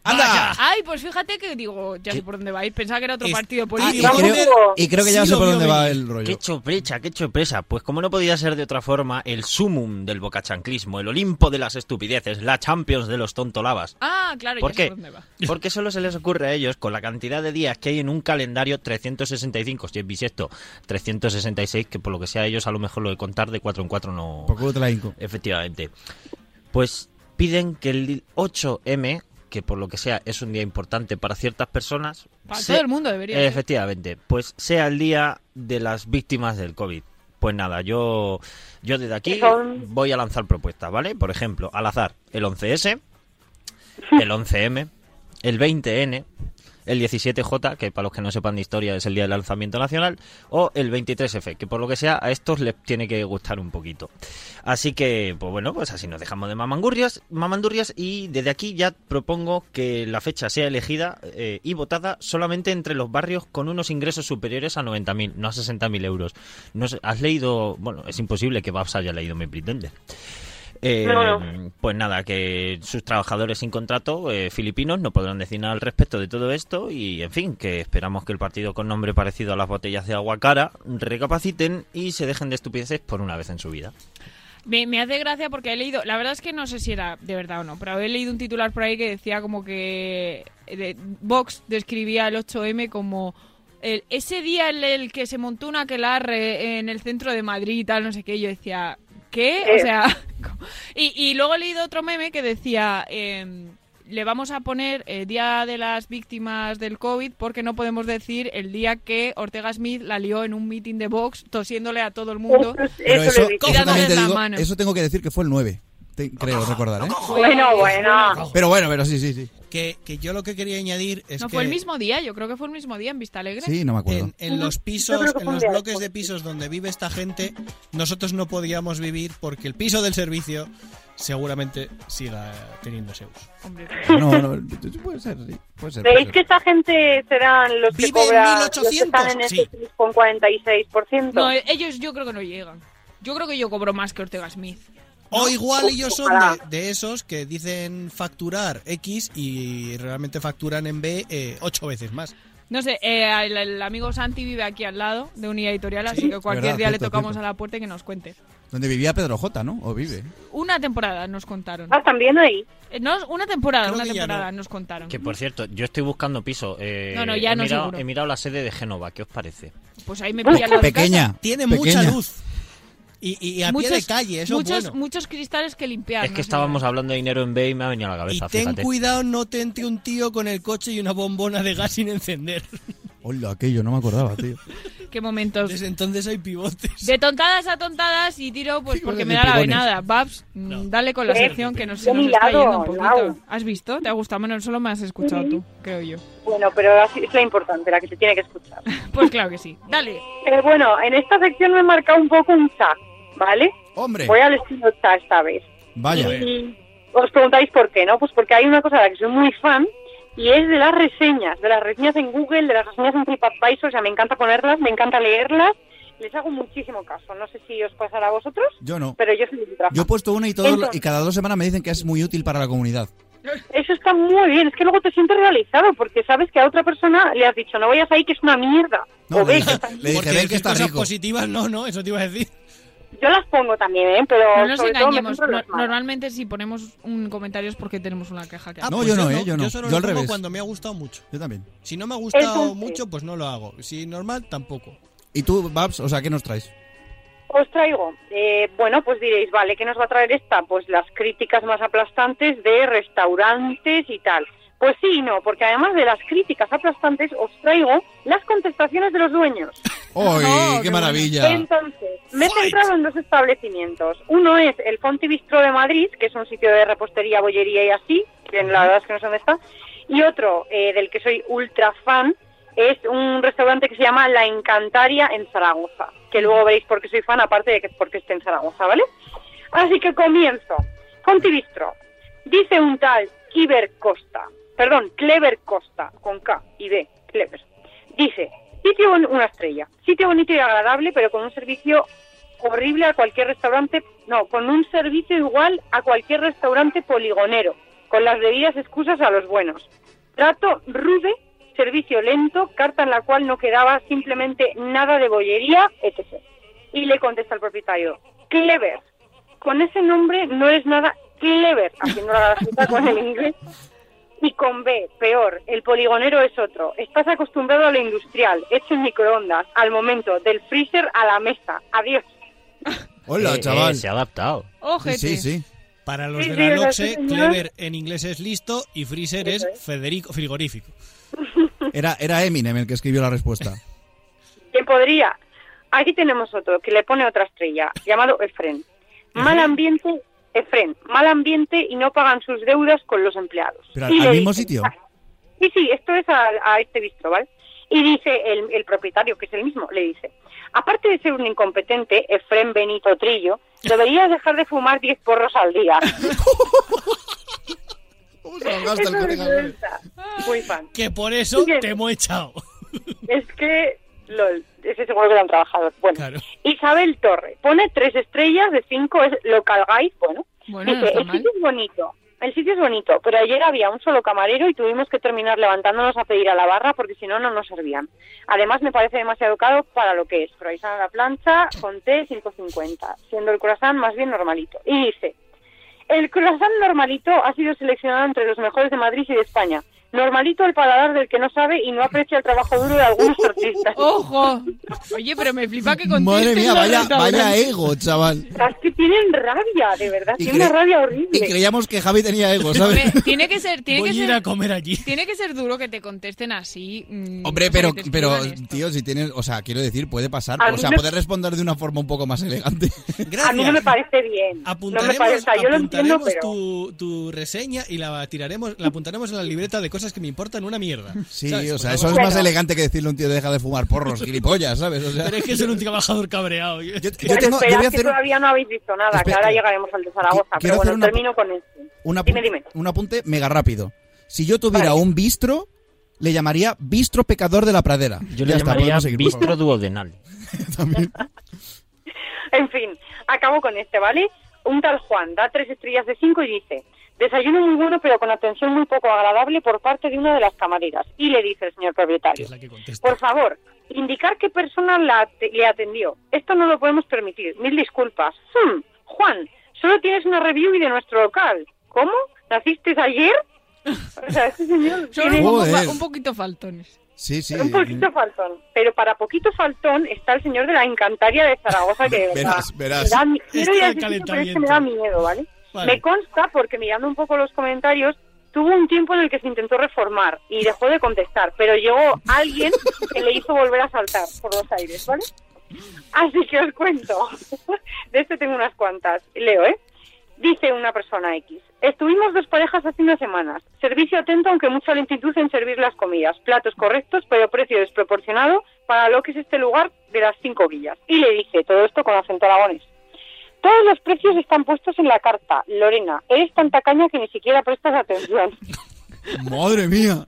¡Anda! Ay, pues fíjate que digo, ya sé por dónde va a ir. Pensaba que era otro Es- partido Ah, y, político. creo, y creo que ya Sí sé por dónde va el rollo. ¡Qué sorpresa, qué sorpresa! Pues como no podía ser de otra forma, el sumum del bocachanclismo, el Olimpo de las estupideces, la Champions de los tontolabas. Ah, claro, ¿Por ya sé qué? por dónde va. Porque solo se les ocurre a ellos, con la cantidad de días que hay en un calendario 365, si es bisiesto, 366, que por lo que sea ellos a lo mejor lo de contar de 4 en 4 no... Por culo te la hinco. Efectivamente. Pues piden que el 8M, que por lo que sea es un día importante para ciertas personas... Para se- todo el mundo debería ser. Efectivamente, pues sea el día de las víctimas del COVID. Pues nada, yo, yo desde aquí voy a lanzar propuestas, ¿vale? Por ejemplo, al azar, el 11S, el 11M, el 20N, el 17J, que para los que no sepan de historia es el día del lanzamiento nacional, o el 23F, que por lo que sea a estos les tiene que gustar un poquito. Así que, pues bueno, pues así nos dejamos de mamangurrias, mamandurrias y desde aquí ya propongo que la fecha sea elegida eh, y votada solamente entre los barrios con unos ingresos superiores a 90.000, no a 60.000 euros. No sé, ¿Has leído? Bueno, es imposible que Babs haya leído Me Pretender. Eh, No, no. Pues nada, que sus trabajadores sin contrato eh, filipinos no podrán decir nada al respecto de todo esto y, en fin, que esperamos que el partido con nombre parecido a las botellas de agua cara recapaciten y se dejen de estupideces por una vez en su vida. Me, me hace gracia porque he leído, la verdad es que no sé si era de verdad o no, pero he leído un titular por ahí que decía como que eh, Vox describía el 8M como el- ese día en el que se montó una aquelarre en el centro de Madrid y tal, no sé qué. Yo decía, ¿qué? O Eh. sea, y, y luego he leído otro meme que decía, em, le vamos a poner eh, Día de las Víctimas del COVID porque no podemos decir el día que Ortega Smith la lió en un meeting de Vox tosiéndole a todo el mundo. Eso, Pero eso eso, la digo, mano. eso tengo que decir que fue el 9. Te- creo recordar, ¿eh? Bueno, bueno. Pero bueno, pero sí, sí, sí. Que, que yo lo que quería añadir es no que fue el mismo día, yo creo que fue el mismo día en Vista Alegre. Sí, no me acuerdo. en, en los pisos, en los bloques de pisos donde vive esta gente, nosotros no podíamos vivir porque el piso del servicio seguramente siga teniendo Zeus. No, no, puede ser, sí. Puede ser. puede ¿Veis ser. que esta gente serán los que cobran, los que 1800? están en Sí. ese con 46%? no, ellos yo creo que no llegan. Yo creo que yo cobro más que Ortega Smith. O igual ellos son de, de esos que dicen facturar X y realmente facturan en B eh, ocho veces más. No sé, eh, el, el amigo Santi vive aquí al lado de Unidad Editorial, así que cualquier Verdad, día le tocamos cierto. a la puerta y que nos cuente. Donde vivía Pedro J, ¿no? O vive. Una temporada nos contaron. Ah, también ahí. Eh, no, una temporada, Creo una temporada no. nos contaron. Que por cierto, yo estoy buscando piso. eh, No, no, ya he no mirado, seguro. He mirado la sede de Génova, ¿qué os parece? Pues ahí me pilla la Pequeña. Tiene pequeña. mucha luz. Y, y a pie de calle, eso muchos, es bueno. muchos cristales que limpiar. es no que sé. estábamos hablando de dinero en B y me ha venido a la Y cabeza, ten fíjate. cuidado, no te entre un tío con el coche y una bombona de gas sin encender. Hola, aquello, no me acordaba, tío. Qué momentos. Desde entonces hay pivotes. De tontadas a tontadas y tiro pues porque me da la venada. Babs, mm, dale con la Eh, sección que nos, se nos está lado, yendo un poquito. lado. ¿Has visto? ¿Te ha gustado? Bueno, solo me has escuchado tú, creo yo. Bueno, pero es la importante, la que se tiene que escuchar. Pues claro que sí. Dale. Eh, bueno, en esta sección me he marcado un poco un cha, ¿vale? Hombre, Voy al estilo cha esta vez. vaya. Y os preguntáis por qué, ¿no? Pues porque hay una cosa de la que soy muy fan y es de las reseñas, de las reseñas en Google, de las reseñas en TripAdvisor, o sea, me encanta ponerlas, me encanta leerlas, les hago muchísimo caso. No sé si os pasará a vosotros, Yo no. pero yo soy ultra. Yo he puesto una y todo Entonces- y cada dos semanas me dicen que es muy útil para la comunidad. Eso está muy bien, es que luego te sientes realizado porque sabes que a otra persona le has dicho, no vayas ahí que es una mierda. No, o le ve dije, que está- le dije, Porque ven que está cosas rico. positivas, no, no, eso te iba a decir. Yo las pongo también, ¿eh? Pero No nos sobre todo me engañemos. no- normalmente si ponemos un comentario es porque tenemos una queja que Ah, No, pues yo no, ¿eh? Yo no. solo Yo lo al pongo revés. cuando me ha gustado mucho. Yo también. Si no me ha gustado Entonces- mucho, pues no lo hago. Si normal, tampoco. ¿Y tú, Babs? O sea, ¿qué nos traes? os traigo, eh, bueno, pues diréis, vale, ¿qué nos va a traer esta? Pues las críticas más aplastantes de restaurantes y tal. Pues sí y no, porque además de las críticas aplastantes, os traigo las contestaciones de los dueños. ¡Uy, qué maravilla! Entonces, me he centrado en dos establecimientos. Uno es el Fonti Bistro de Madrid, que es un sitio de repostería, bollería y así, que la verdad es que no sé dónde está. Y otro, eh, del que soy ultra fan, es un restaurante que se llama La Encantaria en Zaragoza, que luego veréis por qué soy fan, aparte de que porque esté en Zaragoza, ¿vale? Así que comienzo. Fonti Bistro. Dice un tal Iber Costa, perdón, Clever Costa, con K y B, Clever. Dice, sitio una estrella, sitio bonito y agradable, pero con un servicio horrible a cualquier restaurante, no, con un servicio igual a cualquier restaurante poligonero, con las debidas excusas a los buenos. Trato rude, servicio lento, carta en la cual no quedaba simplemente nada de bollería, etc. Y le contesta el propietario, Clever, con ese nombre no es nada clever, haciendo la grafita con el inglés. Y con B, peor, el poligonero es otro. Estás acostumbrado a lo industrial, hecho en microondas, al momento, del freezer a la mesa. Adiós. Hola, Eh, chaval. eh, se ha adaptado. Ojete. Sí, sí. Para los Sí, de la LOXE. Clever en inglés es listo y Freezer es. Federico frigorífico. Era, era Eminem el que escribió la respuesta. ¿Quién podría? Aquí tenemos otro que le pone otra estrella, llamado Efren. Mal ambiente, Efren, mal ambiente y no pagan sus deudas con los empleados. Pero Y al, mismo dicen, sitio. "Ah, Sí, sí, esto es a, a este bistro, ¿vale? Y dice el, el propietario, que es el mismo, le dice, aparte de ser un incompetente, Efren Benito Trillo, deberías dejar de fumar 10 porros al día. ¿Cómo se lo gasta el colega. Muy fan. Que por eso te hemos echado. Es que, lol, ese seguro que era un trabajador. Bueno, Claro. Isabel Torre, pone tres estrellas de cinco, es local guide, bueno. Bueno, no Dice, el sitio es bonito, el sitio es bonito, pero ayer había un solo camarero y tuvimos que terminar levantándonos a pedir a la barra porque si no, no nos servían. Además, me parece demasiado caro para lo que es. Croissant a la plancha con té 5.50, siendo el croissant más bien normalito. Y dice, el croissant normalito ha sido seleccionado entre los mejores de Madrid y de España. Normalito el paladar del que no sabe y no aprecia el trabajo duro de algunos artistas. ¡Ojo! Oye, pero me flipa que contesten Madre mía, vaya, vaya ego, chaval. Es que tienen rabia, de verdad, Y tienen una rabia Y horrible. creíamos que Javi tenía ego, ¿sabes? Hombre, tiene que ser, tiene Voy que ir ser, a comer allí. tiene que ser duro que te contesten así. mm, Hombre, pero, pero, esto. tío, si tienes, o sea, quiero decir, puede pasar, A o sea, me- poder responder de una forma un poco más elegante. A mí no me parece bien. No me Apuntaremos, parece, yo lo entiendo, apuntaremos pero... tu, tu reseña y la tiraremos, la apuntaremos en la libreta de cosas que me importan una mierda. Sí, ¿Sabes? o sea, Porque eso es más elegante que decirle a un tío deja de fumar porros, gilipollas, ¿sabes? O sea, Pero es que soy un trabajador cabreado. yo, yo Bueno, tengo, yo esperad voy a que todavía no habéis visto nada, que ahora llegaremos al de Zaragoza. Pero bueno, una- termino con este. un, Dime, apunte, dime. un apunte mega rápido. Si yo tuviera Vale. un bistro, le llamaría bistro pecador de la pradera. Yo ya le está, llamaría bistro duodenal. También. En fin, acabo con este, ¿vale? Un tal Juan da tres estrellas de cinco y dice, desayuno muy bueno pero con atención muy poco agradable por parte de una de las camareras. Y le dice el señor propietario, por favor, indicar qué persona la le atendió. Esto no lo podemos permitir. Mil disculpas. Hmm, Juan, solo tienes una review y de nuestro local. ¿Cómo? ¿Naciste ayer? O sea, este señor tiene un, poquito faltones. Sí, sí. un poquito faltón. Pero para poquito faltón está el señor de la Encantaria de Zaragoza que Verás, verás. me da mi- quiero ir Está a el ese sitio, pero es que calentamiento. me da miedo, ¿vale? Me consta porque mirando un poco los comentarios tuvo un tiempo en el que se intentó reformar y dejó de contestar, pero llegó alguien que le hizo volver a saltar por los aires, ¿vale? Así que os cuento. De este tengo unas cuantas. Leo, ¿eh? Dice una persona X. Estuvimos dos parejas hace unas semanas. Servicio atento, aunque mucha lentitud en servir las comidas. Platos correctos, pero precio desproporcionado para lo que es este lugar de las cinco villas. Y le dice todo esto con acento aragonés. Todos los precios están puestos en la carta. Lorena, eres tan tacaña que ni siquiera prestas atención. Madre mía.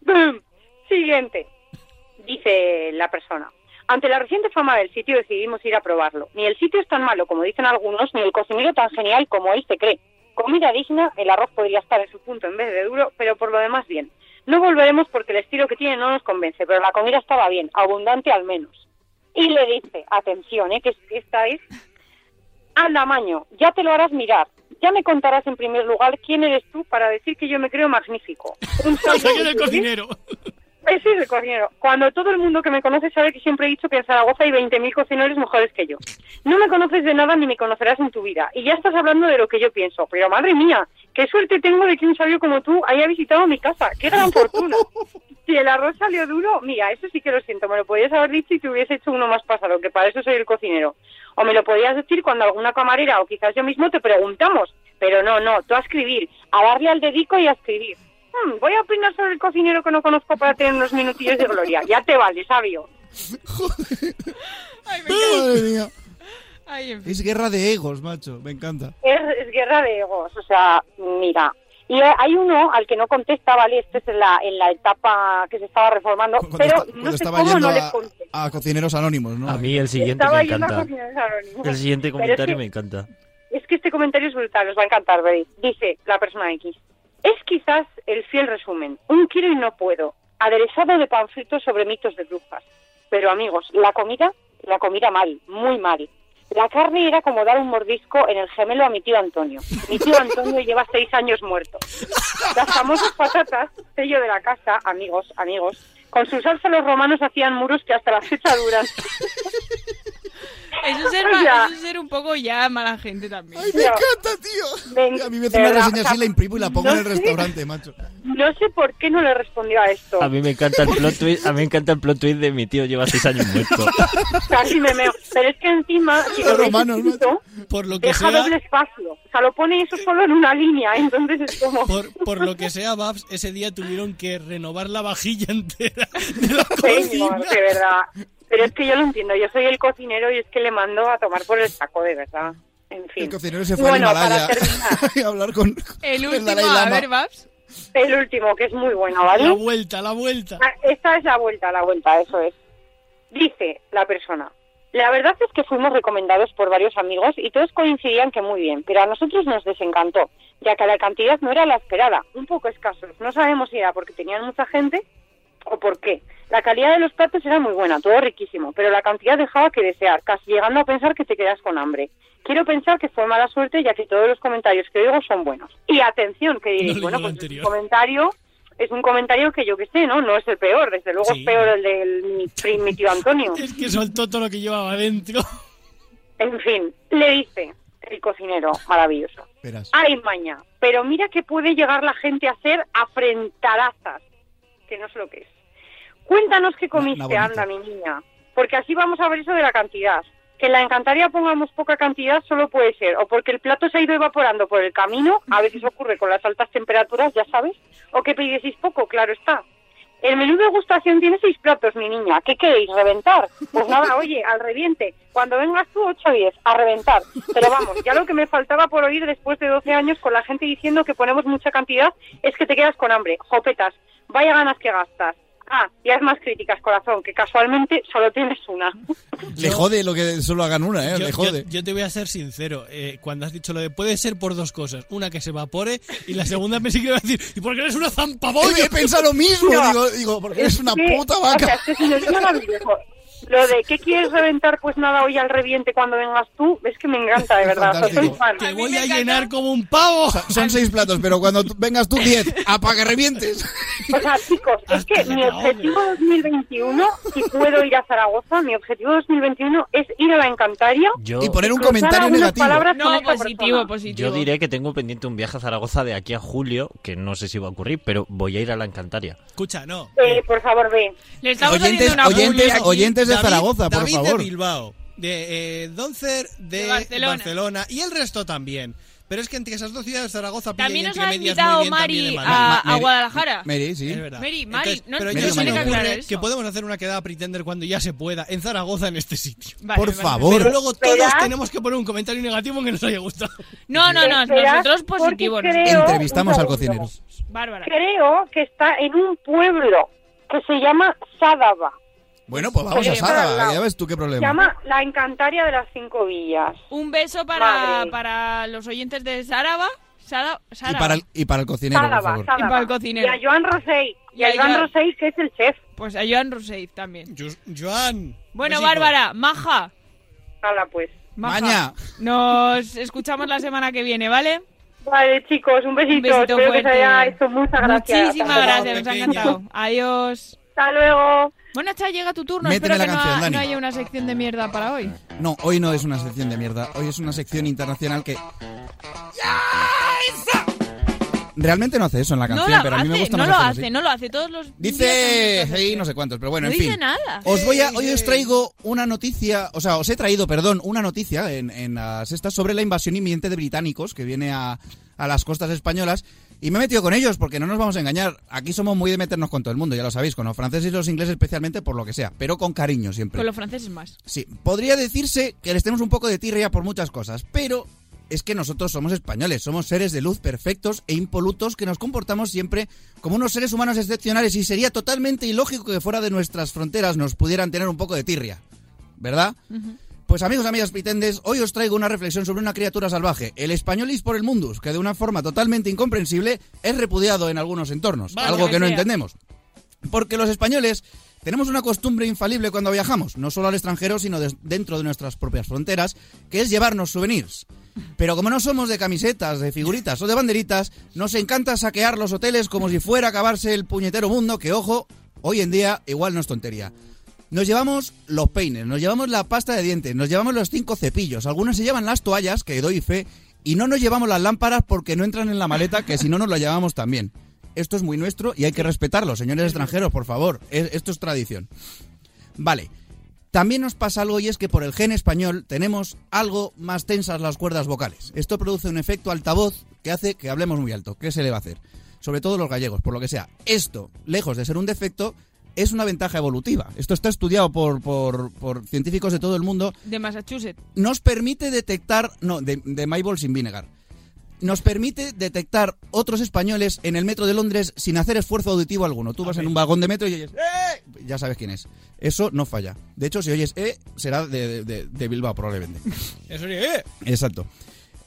¡Bum! Siguiente. Dice la persona. Ante la reciente fama del sitio decidimos ir a probarlo. Ni el sitio es tan malo como dicen algunos, ni el cocinero tan genial como él se cree. Comida digna, el arroz podría estar en su punto en vez de duro, pero por lo demás bien. No volveremos porque el estilo que tiene no nos convence, pero la comida estaba bien, abundante al menos. Y le dice, atención, ¿eh? que esta es... Anda, Maño, ya te lo harás mirar. Ya me contarás en primer lugar quién eres tú para decir que yo me creo magnífico. Un saludo, el ¿sí? Ese es el cocinero. Cuando todo el mundo que me conoce sabe que siempre he dicho que en Zaragoza hay 20.000 cocineros mejores que yo. No me conoces de nada ni me conocerás en tu vida. Y ya estás hablando de lo que yo pienso. Pero madre mía, qué suerte tengo de que un sabio como tú haya visitado mi casa. ¡Qué gran fortuna! Si el arroz salió duro, mira, eso sí que lo siento. Me lo podías haber dicho y te hubiese hecho uno más pasado, que para eso soy el cocinero. O me lo podías decir cuando alguna camarera o quizás yo mismo te preguntamos. Pero no, no, tú a escribir, a darle al dedico y a escribir. Hmm, voy a opinar sobre el cocinero que no conozco para tener unos minutillos de gloria. Ya te vale, sabio. Madre mía. Ay, en fin. Es guerra de egos, macho. Me encanta. Es, es guerra de egos, o sea, mira. Y hay uno al que no contesta, ¿vale? Este es en la, en la etapa que se estaba reformando, Cuando, pero no sé cómo yendo no le a, contesta. a cocineros anónimos, ¿no? A mí el siguiente Estaba me yendo a encanta. El siguiente Pero es comentario que- me encanta. Es que este comentario es brutal, os va a encantar, veréis. Dice la persona X. Es quizás el fiel resumen. Un quiero y no puedo. Aderezado de panfletos sobre mitos de brujas. Pero amigos, la comida, la comida mal, muy mal. La carne era como dar un mordisco en el gemelo a mi tío Antonio. Mi tío Antonio lleva seis años muerto. Las famosas patatas, sello de la casa, amigos, amigos, con su salsa los romanos hacían muros que hasta la fecha duran. Eso es, ser, O ma- sea- eso es ser un poco ya mala gente también. ¡Ay, me encanta, tío! A mí me hace una reseña así, la imprimo y la pongo en el no sé. restaurante, macho. No sé por qué no le respondió a esto. A mí me encanta el plot twist, a mí me encanta el plot twist de mi tío lleva seis años muerto. Casi me meo. Pero es que encima, si lo veis escrito, Por lo que deja sea, doble espacio. O sea, lo pone eso solo en una línea. Entonces es como... por, por lo que sea, Babs, ese día tuvieron que renovar la vajilla entera de la Señor, cocina. de verdad. Pero es que yo lo entiendo. Yo soy el cocinero y es que le mando a tomar por el saco, de verdad. En fin. El cocinero se fue bueno, al Himalaya para terminar, a hablar con, El con último, a ver, Babs. el último, que es muy bueno, ¿vale? La vuelta, la vuelta. Ah, Esta es la vuelta, la vuelta, eso es. Dice la persona. La verdad es que fuimos recomendados por varios amigos y todos coincidían que muy bien, pero a nosotros nos desencantó, ya que la cantidad no era la esperada, un poco escasos. No sabemos si era porque tenían mucha gente o por qué. La calidad de los platos era muy buena, todo riquísimo, pero la cantidad dejaba que desear, casi llegando a pensar que te quedas con hambre. Quiero pensar que fue mala suerte, ya que todos los comentarios que oigo son buenos. Y atención, que diréis, No bueno, el pues anterior. comentario es un comentario que yo que sé, ¿no? No es el peor, desde luego Sí. es peor el del mi, mi tío Antonio. Es que soltó todo lo que llevaba adentro. En fin, le dice el cocinero, maravilloso. Verás. Ay, maña, pero mira que puede llegar la gente a hacer afrentarazas, que no sé lo que es. Cuéntanos qué comiste, anda, mi niña, porque así vamos a ver eso de la cantidad. Que en la encantaria pongamos poca cantidad solo puede ser o porque el plato se ha ido evaporando por el camino, a veces ocurre con las altas temperaturas, ya sabes, o que pidieseis poco, claro está. El menú de gustación tiene seis platos, mi niña. ¿Qué queréis? ¿Reventar? Pues nada, oye, al reviente. Cuando vengas tú, 8 o 10, a reventar. Pero vamos, ya lo que me faltaba por oír después de 12 años con la gente diciendo que ponemos mucha cantidad es que te quedas con hambre. Jopetas, vaya ganas que gastas. Ah, y haz más críticas, corazón, que casualmente solo tienes una. Le jode lo que solo hagan una, ¿eh? Yo, Le jode. yo te voy a ser sincero. eh, cuando has dicho lo de puede ser por dos cosas. Una que se evapore y la segunda me sigue a decir ¿y por qué eres una zampabollo? He pensado lo mismo, No. digo, digo, porque eres una que, puta O sea, vaca. es que si no. Lo de ¿qué quieres reventar? Pues nada, hoy al reviente cuando vengas tú, es que me encanta, de verdad. o sea, soy fan. Te voy a llenar como un pavo. Son seis platos, pero cuando tú- vengas tú, diez. ¡Apa que revientes! O sea, chicos, es que mi objetivo 2021, si puedo ir a Zaragoza, mi objetivo 2021 es ir a la Encantaria Yo, Y poner un comentario negativo. No, positivo, positivo. yo diré que tengo pendiente un viaje a Zaragoza de aquí a julio, que no sé si va a ocurrir, pero voy a ir a la Encantaria. Escucha, no. Eh, por favor, ve. Le estamos Oyentes, oyentes, oyentes de David- Zaragoza, por David favor. de Bilbao, de eh, Doncer de, De Barcelona. Barcelona. y el resto también. Pero es que entre esas dos ciudades, Zaragoza pilla También nos ha invitado Mari de a, a Mary- Guadalajara. Mary, sí. Es verdad. Mary, Mari, Entonces, no- pero no yo se se me me ocurre que podemos hacer una quedada pretender cuando ya se pueda en Zaragoza en este sitio. Vale, Por parece favor. Pero luego todos Verás- tenemos que poner un comentario negativo que nos haya gustado. No, no, no, nosotros positivos. creo- Entrevistamos al cocinero. Bárbara. Creo que está en un pueblo que se llama Sádava. Bueno, pues vamos a para- ya ves tú qué Se problema. llama La Encantaria de las Cinco Villas. Un beso para, para los oyentes de Sáraba. Sara- Y Sáraba. para, el, y para el cocinero, por Sádava, favor. Y para el cocinero. Y a Joan Rosell. Y, Y a Joan. Rosell, que es el chef. Pues a Joan Rousseff también. Jo- Joan. Bueno, besico. Bárbara, maja. Hala, pues. maja. Maña. Nos escuchamos la semana que viene, ¿vale? Vale, chicos, un besito. Un besito Espero que fuerte. se haya hecho muchas gracias. Muchísimas gracias, nos ha encantado. Adiós. Hasta luego. Bueno, Cha, llega tu turno. Méteme Espero la que no canción, ha- Dani. no haya una sección de mierda para hoy. No, hoy no es una sección de mierda. Hoy es una sección internacional que realmente no hace eso en la canción, no lo pero a mí me hace, gusta no más lo hacerlo hace, así. no lo hace. Todos los días Dice, hace sí, no sé cuántos, pero bueno, No en fin. dice nada. Os voy a, hoy os traigo una noticia, o sea, os he traído, perdón, una noticia en, en las estas sobre la invasión inminente de británicos que viene a, a las costas españolas. Y me he metido con ellos porque no nos vamos a engañar. Aquí somos muy de meternos con todo el mundo, ya lo sabéis, con los franceses y los ingleses especialmente por lo que sea, pero con cariño siempre. Con los franceses más. Sí, podría decirse que les tenemos un poco de tirria por muchas cosas, pero es que nosotros somos españoles, somos seres de luz perfectos e impolutos que nos comportamos siempre como unos seres humanos excepcionales y sería totalmente ilógico que fuera de nuestras fronteras nos pudieran tener un poco de tirria, ¿verdad? Pues amigos, amigas pitendes, hoy os traigo una reflexión sobre una criatura salvaje, el españolis por el mundus, que de una forma totalmente incomprensible es repudiado en algunos entornos, algo que que no sea. entendemos. Porque los españoles tenemos una costumbre infalible cuando viajamos, no solo al extranjero, sino dentro de nuestras propias fronteras, que es llevarnos souvenirs. Pero como no somos de camisetas, de figuritas o de banderitas, nos encanta saquear los hoteles como si fuera a acabarse el puñetero mundo, que ojo, hoy en día igual no es tontería. Nos llevamos los peines, nos llevamos la pasta de dientes, nos llevamos los cinco cepillos, algunos se llevan las toallas, que doy fe, y no nos llevamos las lámparas porque no entran en la maleta, que si no nos lo llevamos también. Esto es muy nuestro y hay que respetarlo, señores extranjeros, por favor. Es- esto es tradición. Vale. También nos pasa algo y es que por el gen español tenemos algo más tensas las cuerdas vocales. Esto produce un efecto altavoz que hace que hablemos muy alto. ¿Qué se le va a hacer? Sobre todo los gallegos, por lo que sea. Esto, lejos de ser un defecto, es una ventaja evolutiva. Esto está estudiado por, por- por científicos de todo el mundo De Massachusetts. nos permite detectar, no, de, de Mayball sin vinegar, nos permite detectar otros españoles en el metro de Londres sin hacer esfuerzo auditivo alguno. Tú vas en un vagón de metro y oyes, ¡eh! Ya sabes quién es. Eso no falla. De hecho, si oyes, ¡eh! Será de, de- de Bilbao, probablemente. Eso sí, ¿eh? Exacto.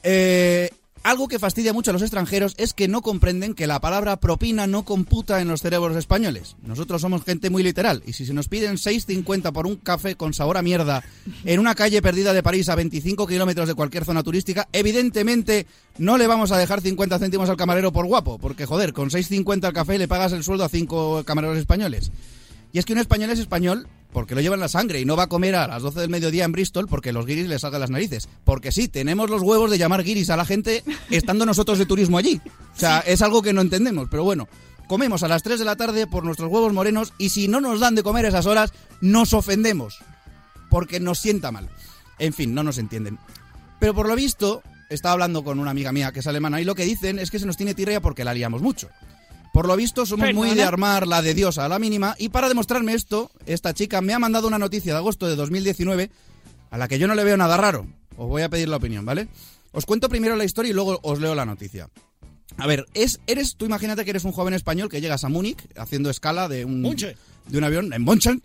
Eh, algo que fastidia mucho a los extranjeros es que no comprenden que la palabra propina no computa en los cerebros españoles. Nosotros somos gente muy literal y si se nos piden 6,50 por un café con sabor a mierda en una calle perdida de París a 25 kilómetros de cualquier zona turística, evidentemente no le vamos a dejar 50 céntimos al camarero por guapo, porque joder, con 6,50 al café le pagas el sueldo a 5 camareros españoles. Y es que un español es español porque lo lleva en la sangre y no va a comer a las 12 del mediodía en Bristol porque los guiris le salgan las narices. Porque sí, tenemos los huevos de llamar guiris a la gente estando nosotros de turismo allí. O sea, es algo que no entendemos, pero bueno. Comemos a las 3 de la tarde por nuestros huevos morenos y si no nos dan de comer esas horas, nos ofendemos. Porque nos sienta mal. En fin, no nos entienden. Pero por lo visto, estaba hablando con una amiga mía que es alemana y lo que dicen es que se nos tiene tirria porque la liamos mucho. Por lo visto, somos muy de armar la de Dios a la mínima. Y para demostrarme esto, esta chica me ha mandado una noticia de agosto de 2019 a la que yo no le veo nada raro. Os voy a pedir la opinión, ¿vale? Os cuento primero la historia y luego os leo la noticia. A ver, es, eres, tú imagínate que eres un joven español que llegas a Múnich haciendo escala de un, de un avión en Monchen.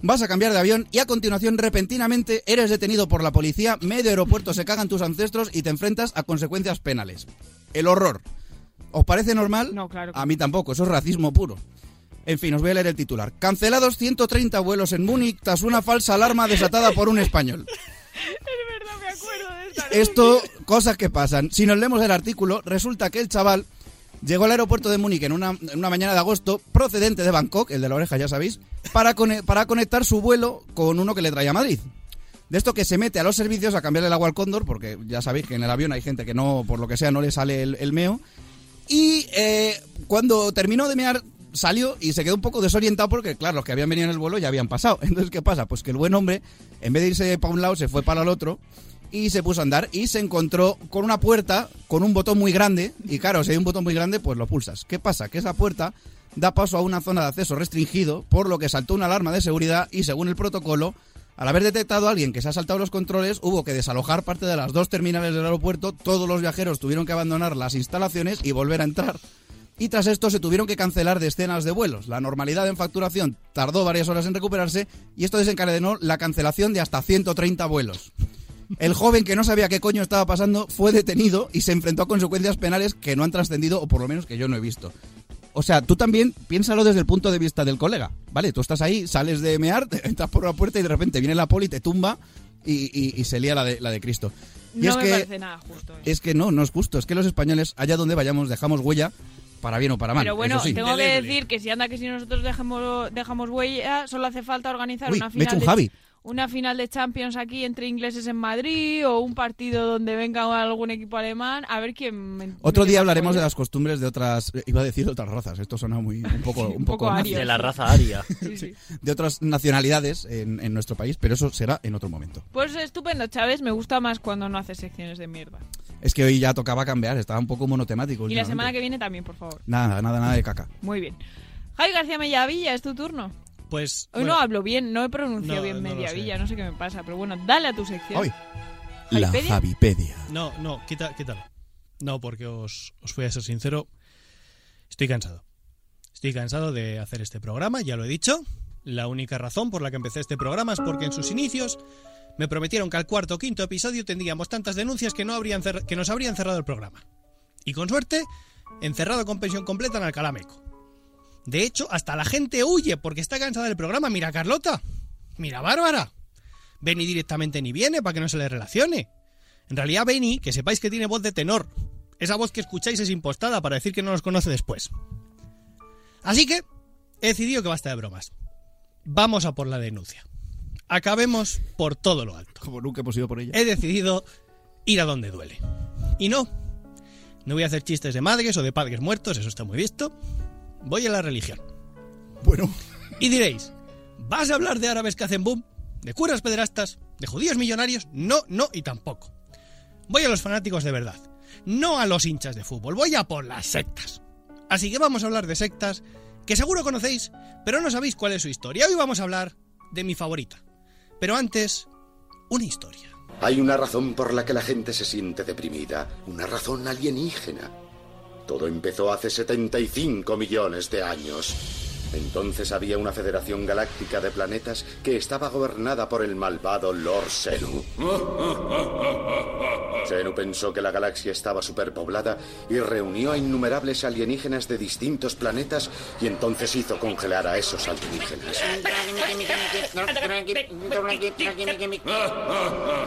Vas a cambiar de avión y a continuación repentinamente eres detenido por la policía, medio aeropuerto se cagan tus ancestros y te enfrentas a consecuencias penales. El horror. ¿Os parece normal? No, claro. A mí tampoco, eso es racismo puro. En fin, os voy a leer el titular. Cancelados 130 vuelos en Múnich tras una falsa alarma desatada por un español. Esto, cosas que pasan. Si nos leemos el artículo, resulta que el chaval llegó al aeropuerto de Múnich en una, en una mañana de agosto, procedente de Bangkok, el de la oreja ya sabéis, para, cone- para conectar su vuelo con uno que le traía a Madrid. De esto que se mete a los servicios a cambiarle el agua al cóndor, porque ya sabéis que en el avión hay gente que no, por lo que sea, no le sale el, el meo. Y eh, cuando terminó de mear, salió y se quedó un poco desorientado porque, claro, los que habían venido en el vuelo ya habían pasado. Entonces, ¿qué pasa? Pues que el buen hombre, en vez de irse para un lado, se fue para el otro y se puso a andar y se encontró con una puerta con un botón muy grande. Y claro, si hay un botón muy grande, pues lo pulsas. ¿Qué pasa? Que esa puerta da paso a una zona de acceso restringido, por lo que saltó una alarma de seguridad y, según el protocolo, al haber detectado a alguien que se ha saltado los controles, hubo que desalojar parte de las dos terminales del aeropuerto, todos los viajeros tuvieron que abandonar las instalaciones y volver a entrar. Y tras esto se tuvieron que cancelar decenas de vuelos. La normalidad en facturación tardó varias horas en recuperarse y esto desencadenó la cancelación de hasta 130 vuelos. El joven que no sabía qué coño estaba pasando fue detenido y se enfrentó a consecuencias penales que no han trascendido o por lo menos que yo no he visto. O sea, tú también piénsalo desde el punto de vista del colega, ¿vale? Tú estás ahí, sales de mear, te entras por la puerta y de repente viene la poli, te tumba y, y- y se lía la de, la de Cristo. Y No es me que parece nada justo. ¿eh? es que no, no es justo. Es que los españoles, allá donde vayamos, dejamos huella para bien o para mal. Pero bueno, sí. tengo que decir que si anda que si nosotros dejamos, dejamos huella, solo hace falta organizar Uy, una me he hecho final un de, Javi. Una final de Champions aquí entre ingleses en Madrid o un partido donde venga algún equipo alemán, a ver quién me- Otro me día hablaremos de pollo. las costumbres de otras, eh, iba a decir de otras razas, esto suena muy un poco, un poco poco De la raza aria. Sí, sí. de otras nacionalidades en, en nuestro país, pero eso será en otro momento. Pues estupendo, Chávez, me gusta más cuando no haces secciones de mierda. Es que hoy ya tocaba cambiar, estaba un poco monotemático. Y la semana que viene también, por favor. Nada, nada, nada de caca. Muy bien. Javi García Mellavilla, es tu turno. Pues. Hoy bueno, no hablo bien, no he pronunciado No, bien no Mediavilla, no sé qué me pasa, pero bueno, dale a tu sección. Hoy. La ¿Javipedia? Javipedia. No, no, quita, quítalo. No, porque os, os voy a ser sincero. Estoy cansado. Estoy cansado de hacer este programa, ya lo he dicho. La única razón por la que empecé este programa es porque en sus inicios me prometieron que al cuarto o quinto episodio tendríamos tantas denuncias que, no habrían que nos habrían cerrado el programa. Y con suerte, encerrado con pensión completa en Alcalameco. De hecho, hasta la gente huye porque está cansada del programa. Mira a Carlota. Mira a Bárbara. Benny directamente ni viene para que no se le relacione. En realidad, Benny, que sepáis que tiene voz de tenor. Esa voz que escucháis es impostada para decir que no nos conoce después. Así que he decidido que basta de bromas. Vamos a por la denuncia. Acabemos por todo lo alto. Como nunca hemos ido por ella. He decidido ir a donde duele. Y no, no voy a hacer chistes de madres o de padres muertos, eso está muy visto. Voy a la religión. Bueno. Y diréis, ¿vas a hablar de árabes que hacen boom? ¿De curas pederastas? ¿De judíos millonarios? No, no y tampoco. Voy a los fanáticos de verdad, no a los hinchas de fútbol, voy a por las sectas. Así que vamos a hablar de sectas que seguro conocéis, pero no sabéis cuál es su historia. Hoy vamos a hablar de mi favorita. Pero antes, una historia. Hay una razón por la que la gente se siente deprimida, una razón alienígena. Todo empezó hace 75 millones de años. Entonces había una federación galáctica de planetas que estaba gobernada por el malvado Lord Senu. Senu pensó que la galaxia estaba superpoblada y reunió a innumerables alienígenas de distintos planetas y entonces hizo congelar a esos alienígenas.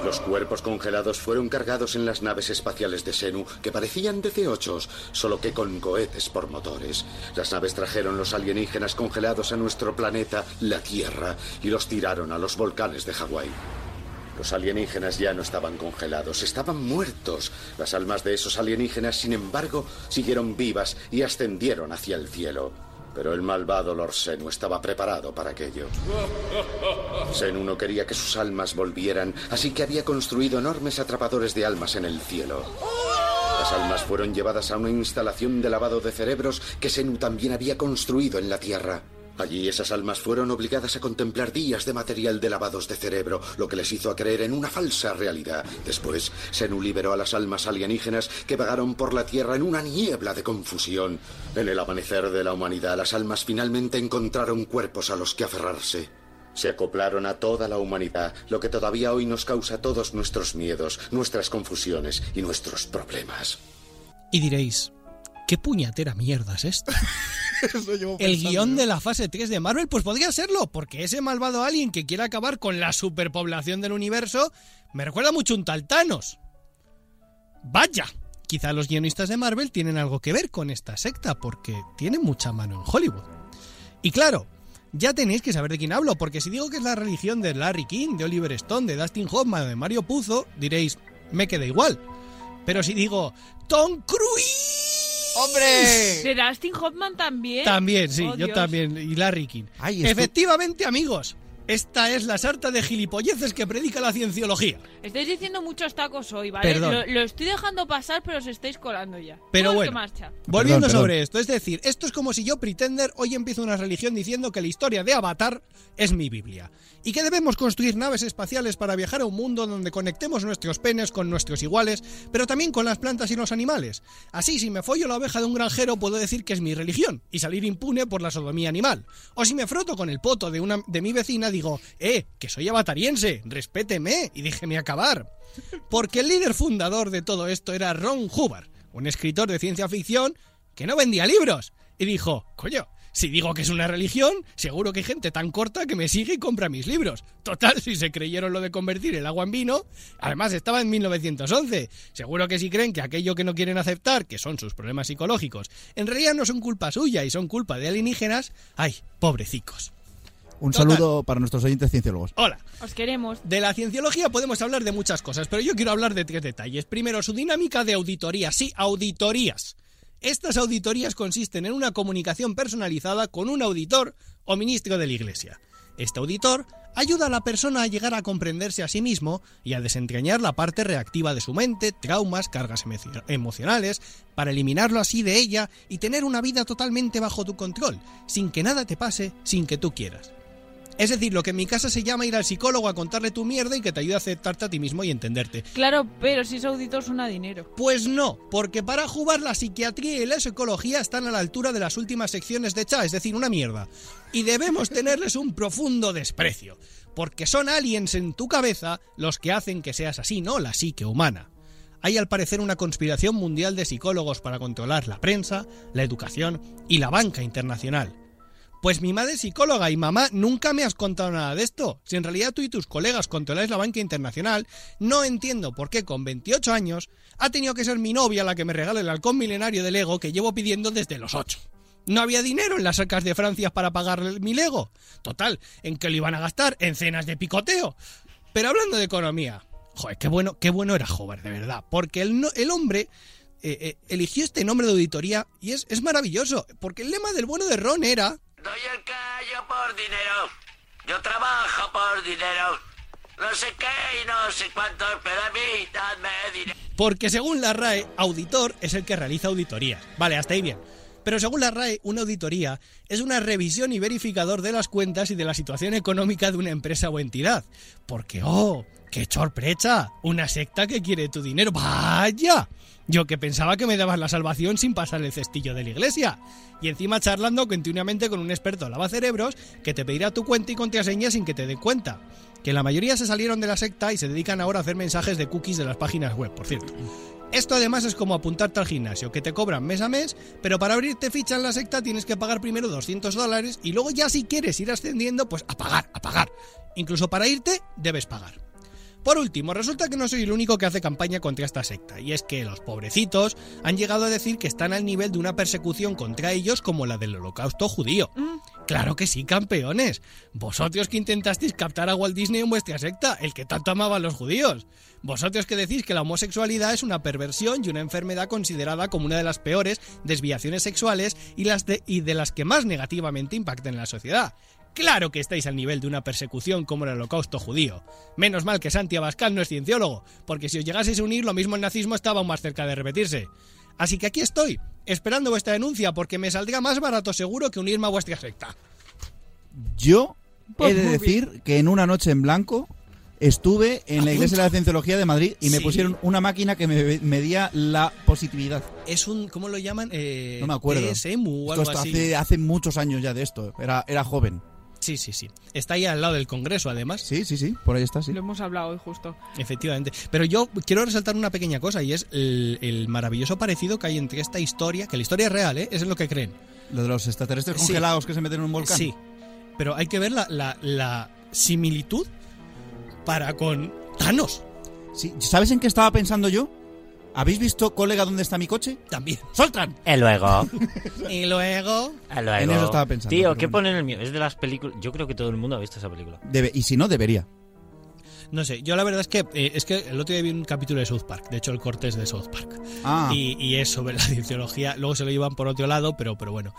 Los cuerpos congelados fueron cargados en las naves espaciales de Senu, que parecían DC-8, solo que con cohetes por motores. Las naves trajeron los alienígenas congelados a nuestro planeta, la Tierra, y los tiraron a los volcanes de Hawái. Los alienígenas ya no estaban congelados, estaban muertos. Las almas de esos alienígenas, sin embargo, siguieron vivas y ascendieron hacia el cielo. Pero el malvado Lord Senu estaba preparado para aquello. Senu no quería que sus almas volvieran, así que había construido enormes atrapadores de almas en el cielo. Las almas fueron llevadas a una instalación de lavado de cerebros que Senu también había construido en la Tierra. Allí esas almas fueron obligadas a contemplar días de material de lavados de cerebro, lo que les hizo creer en una falsa realidad. Después, Senu liberó a las almas alienígenas que vagaron por la Tierra en una niebla de confusión. En el amanecer de la humanidad, las almas finalmente encontraron cuerpos a los que aferrarse. Se acoplaron a toda la humanidad, lo que todavía hoy nos causa todos nuestros miedos, nuestras confusiones y nuestros problemas. Y diréis, ¿qué puñatera mierda es esto? El guion de la fase 3 de Marvel, pues podría serlo, porque ese malvado alien que quiere acabar con la superpoblación del universo me recuerda mucho a un tal Thanos. Vaya, quizá los guionistas de Marvel tienen algo que ver con esta secta, porque tienen mucha mano en Hollywood. Y claro, ya tenéis que saber de quién hablo, porque si digo que es la religión de Larry King, de Oliver Stone, de Dustin Hoffman o de Mario Puzo, diréis, me queda igual. Pero si digo Tom Cruise, ¡Hombre! ¿De Dustin Hoffman también? También, sí, Oh, yo Dios. también. Y Larry King. Ay, Efectivamente, amigos. Esta es la sarta de gilipolleces que predica la cienciología. Estáis diciendo muchos tacos hoy, ¿vale? Perdón. Lo, lo estoy dejando pasar, pero os estáis colando ya. Pero bueno. marcha. Volviendo Perdón, sobre perdón. esto, es decir, esto es como si yo, Pretender, hoy empiezo una religión diciendo que la historia de Avatar es mi Biblia. Y que debemos construir naves espaciales para viajar a un mundo donde conectemos nuestros penes con nuestros iguales, pero también con las plantas y los animales. Así, si me follo la oveja de un granjero, puedo decir que es mi religión y salir impune por la sodomía animal. O si me froto con el poto de, una, de mi vecina, digo, eh, que soy avatariense, respéteme y déjeme acabar. Porque el líder fundador de todo esto era Ron Hubbard, un escritor de ciencia ficción que no vendía libros. Y dijo, coño, Si digo que es una religión, seguro que hay gente tan corta que me sigue y compra mis libros. Total, si se creyeron lo de convertir el agua en vino, además estaba en 1911. Seguro que si creen que aquello que no quieren aceptar, que son sus problemas psicológicos, en realidad no son culpa suya y son culpa de alienígenas, ay, pobrecicos. Un Total. saludo para nuestros oyentes cienciólogos. Hola. Os queremos. De la cienciología podemos hablar de muchas cosas, pero yo quiero hablar de tres detalles. Primero, su dinámica de auditoría. Sí, auditorías. Estas auditorías consisten en una comunicación personalizada con un auditor o ministro de la Iglesia. Este auditor ayuda a la persona a llegar a comprenderse a sí mismo y a desentrañar la parte reactiva de su mente, traumas, cargas emo- emocionales, para eliminarlo así de ella y tener una vida totalmente bajo tu control, sin que nada te pase, sin que tú quieras. Es decir, lo que en mi casa se llama ir al psicólogo a contarle tu mierda y que te ayude a aceptarte a ti mismo y entenderte. Claro, pero si es auditor suena dinero. Pues no, porque para jugar la psiquiatría y la psicología están a la altura de las últimas secciones de CHA, es decir, una mierda. Y debemos tenerles un profundo desprecio, porque son aliens en tu cabeza los que hacen que seas así, no la psique humana. Hay al parecer una conspiración mundial de psicólogos para controlar la prensa, la educación y la banca internacional. Pues mi madre es psicóloga y mamá nunca me has contado nada de esto. Si en realidad tú y tus colegas controláis la banca internacional, no entiendo por qué con 28 años ha tenido que ser mi novia la que me regale el halcón milenario de Lego que llevo pidiendo desde los 8. No había dinero en las arcas de Francia para pagar mi Lego. Total, ¿en qué lo iban a gastar? En cenas de picoteo. Pero hablando de economía, joder, qué bueno, qué bueno era Hobart, de verdad. Porque el, el hombre eh, eh, eligió este nombre de auditoría y es maravilloso. Porque el lema del bueno de Ron era Doy el callo por dinero. Yo trabajo por dinero. No sé qué y no sé cuántos, pero a mí dadme dinero. Porque según la RAE, auditor es el que realiza auditorías. Vale, hasta ahí bien. Pero según la RAE, una auditoría es una revisión y verificador de las cuentas y de la situación económica de una empresa o entidad. Porque, oh, qué sorpresa, una secta que quiere tu dinero. ¡Vaya! Yo que pensaba que me dabas la salvación sin pasar el cestillo de la iglesia. Y encima charlando continuamente con un experto lavacerebros que te pedirá tu cuenta y contraseña sin que te den cuenta. Que la mayoría se salieron de la secta y se dedican ahora a hacer mensajes de cookies de las páginas web, por cierto. Esto además es como apuntarte al gimnasio, que te cobran mes a mes, pero para abrirte ficha en la secta tienes que pagar primero 200 dólares y luego ya si quieres ir ascendiendo, pues a pagar, a pagar. Incluso para irte, debes pagar. Por último, resulta que no soy el único que hace campaña contra esta secta, y es que los pobrecitos han llegado a decir que están al nivel de una persecución contra ellos como la del holocausto judío. Claro que sí, campeones. Vosotros que intentasteis captar a Walt Disney en vuestra secta, el que tanto amaba a los judíos. Vosotros que decís que la homosexualidad es una perversión y una enfermedad considerada como una de las peores desviaciones sexuales y, las de, y de las que más negativamente impactan en la sociedad. Claro que estáis al nivel de una persecución como el holocausto judío. Menos mal que Santi Abascal no es cienciólogo, porque si os llegaseis a unir lo mismo el nazismo estaba aún más cerca de repetirse. Así que aquí estoy, esperando vuestra denuncia porque me saldría más barato seguro que unirme a vuestra secta. Yo Pues he de muy decir que en una noche en blanco estuve en la Iglesia de la Cienciología de Madrid y me Sí. pusieron una máquina que me medía la positividad. Es un, ¿cómo lo llaman? Eh, No me acuerdo. TSMU o Esto algo así. hace, hace muchos años ya de esto. Era, era joven. Sí, sí, sí. Está ahí al lado del Congreso, además. Sí, sí, sí. Por ahí está, sí. Lo hemos hablado hoy justo. Efectivamente. Pero yo quiero resaltar una pequeña cosa y es el, el maravilloso parecido que hay entre esta historia, que la historia es real, ¿eh? Eso es lo que creen. Lo de los extraterrestres Sí. congelados que se meten en un volcán. Sí. Pero hay que ver la, la- la similitud para con Thanos. Sí. ¿Sabes en qué estaba pensando yo? ¿Habéis visto, colega, dónde está mi coche? También. ¡Soltran! Y luego. y luego. Y luego. En eso estaba pensando, Tío, ¿qué bueno. pone en el mío? Es de las películas. Yo creo que todo el mundo ha visto esa película. Debe, y si no, debería. No sé, yo la verdad es que eh, es que el otro día vi un capítulo de South Park, de hecho el corte es de South Park. Ah. Y, y es sobre la cienciología, luego se lo llevan por otro lado, pero, pero bueno.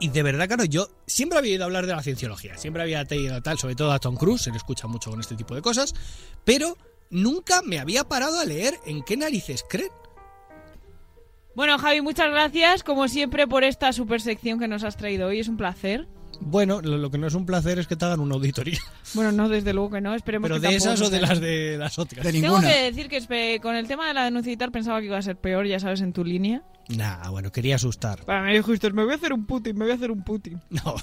Y de verdad, claro, yo siempre había oído hablar de la cienciología, siempre había tenido tal, sobre todo a Tom Cruise, se le escucha mucho con este tipo de cosas, pero nunca me había parado a leer en qué narices creen. Bueno, Javi, muchas gracias, como siempre, por esta super sección que nos has traído hoy. Es un placer. Bueno, lo, lo que no es un placer es que te hagan una auditoría. Bueno, no, desde luego que no. Esperemos Pero que de esas o de las de las otras. Tengo que decir que con el tema de la denuncia y tal pensaba que iba a ser peor, ya sabes, en tu línea. Nah, bueno, quería asustar. Para me dijiste, me voy a hacer un Putin, me voy a hacer un Putin. No,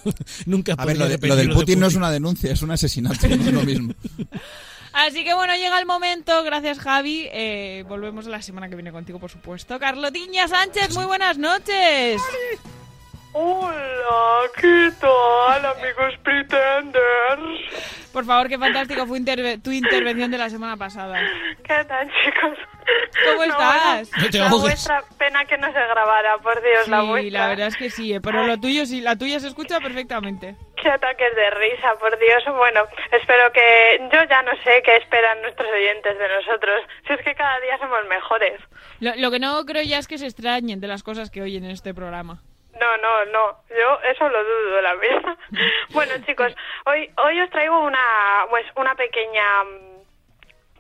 nunca A ver, lo, podría de- lo del Putin no es una denuncia, es un asesinato, no es lo mismo. Así que bueno, llega el momento. Gracias, Javi. Eh, volvemos la semana que viene contigo, por supuesto. Carlotiña Sánchez, muy buenas noches. Hola, ¿qué tal, amigos pretenders? Por favor, qué fantástico fue interve- tu intervención de la semana pasada. ¿Qué tal, chicos? ¿Cómo estás? No te la ahogues. vuestra pena que no se grabara, por Dios, la Sí, vuestra. la verdad es que sí, eh, pero lo tuyo sí, la tuya se escucha perfectamente. Qué ataques de risa, por Dios. Bueno, espero que... Yo ya no sé qué esperan nuestros oyentes de nosotros. Si es que cada día somos mejores. Lo, lo que no creo ya es que se extrañen de las cosas que oyen en este programa. No, no, no. Yo eso lo dudo, la verdad. bueno, chicos, hoy hoy os traigo una pues una pequeña mm,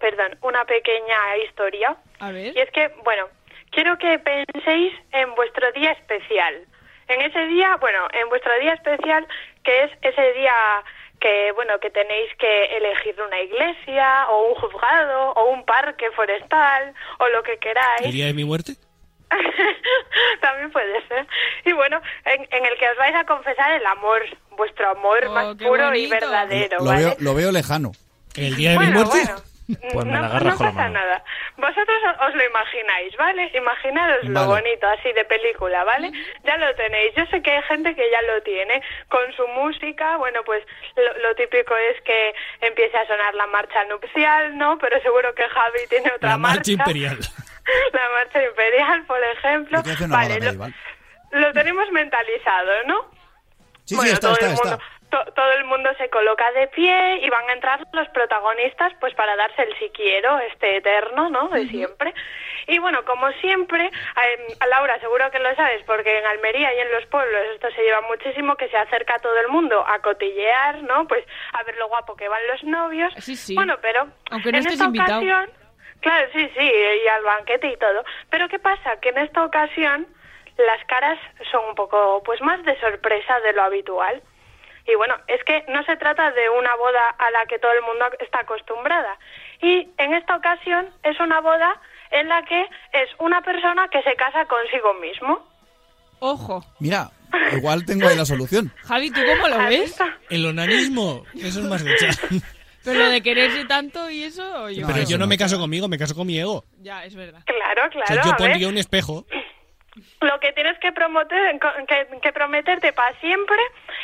perdón, una pequeña historia. A ver. Y es que, bueno, quiero que penséis en vuestro día especial. En ese día, bueno, en vuestro día especial, que es ese día que, bueno, que tenéis que elegir una iglesia o un juzgado o un parque forestal o lo que queráis. ¿El día de mi muerte? También puede ser. Y bueno, en, en el que os vais a confesar el amor, vuestro amor Oh, más puro y verdadero, Lo ¿vale? veo, lo veo lejano. ¿El día de mi muerte? bueno. Pues me no, la no con la pasa nada. Vosotros os lo imagináis, ¿vale? Imaginaros lo bonito, así de película, ¿vale? Ya lo tenéis. Yo sé que hay gente que ya lo tiene. Con su música, bueno, pues lo, lo típico es que empiece a sonar la marcha nupcial, ¿no? Pero seguro que Javi tiene otra La marcha imperial. La marcha imperial, por ejemplo. Una Vale, lo, medieval. lo tenemos mentalizado, ¿no? Sí, bueno, sí, está, todo está, el mundo, está. to- todo el mundo se coloca de pie y van a entrar los protagonistas pues para darse el si quiero, este eterno, ¿no? De siempre. Y bueno, como siempre, em, a Laura seguro que lo sabes porque en Almería y en los pueblos esto se lleva muchísimo que se acerca todo el mundo a cotillear, ¿no? Pues a ver lo guapo que van los novios. Sí, sí. Bueno, pero Aunque no en estés esta invitado. ocasión, claro, sí, sí, y al banquete y todo. Pero ¿qué pasa? Que en esta ocasión las caras son un poco pues más de sorpresa de lo habitual. Y bueno, es que no se trata de una boda a la que todo el mundo está acostumbrada. Y en esta ocasión es una boda en la que es una persona que se casa consigo mismo. Ojo. Mira, igual tengo ahí la solución. Javi, ¿tú cómo lo ¿Has ves? El onanismo, eso es más de echar. Pero lo de quererse tanto y eso, yo... Pero yo no me caso conmigo, me caso con mi ego. Ya, es verdad. Claro, O claro. sea, yo a ver. pondría un espejo. Lo que tienes que, prometer, que, que prometerte para siempre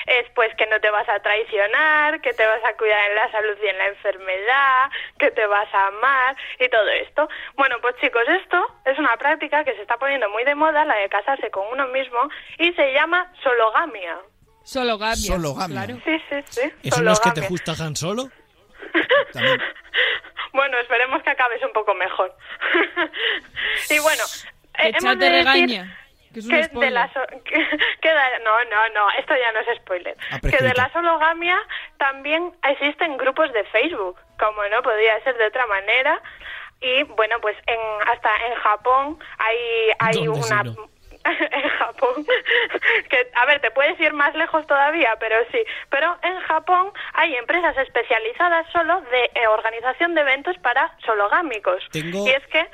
es pues que no te vas a traicionar, que te vas a cuidar en la salud y en la enfermedad, que te vas a amar y todo esto. Bueno, pues chicos, esto es una práctica que se está poniendo muy de moda, la de casarse con uno mismo, y se llama sologamia. Sologamia. Sologamia. Claro. Sí, sí, sí. ¿Eso no es que te gusta Han Solo? También. Bueno, esperemos que acabes un poco mejor. y bueno, Que eh, hemos de decir. Que es un que de la so- que- que da- no, no, no, esto ya no es spoiler. Ha Que de la sologamia también existen grupos de Facebook, como no podría ser de otra manera. Y bueno, pues en hasta en Japón hay hay ¿Dónde una? en Japón que a ver te puedes ir más lejos todavía pero sí pero en Japón hay empresas especializadas solo de eh, organización de eventos para sologámicos Tengo- y es que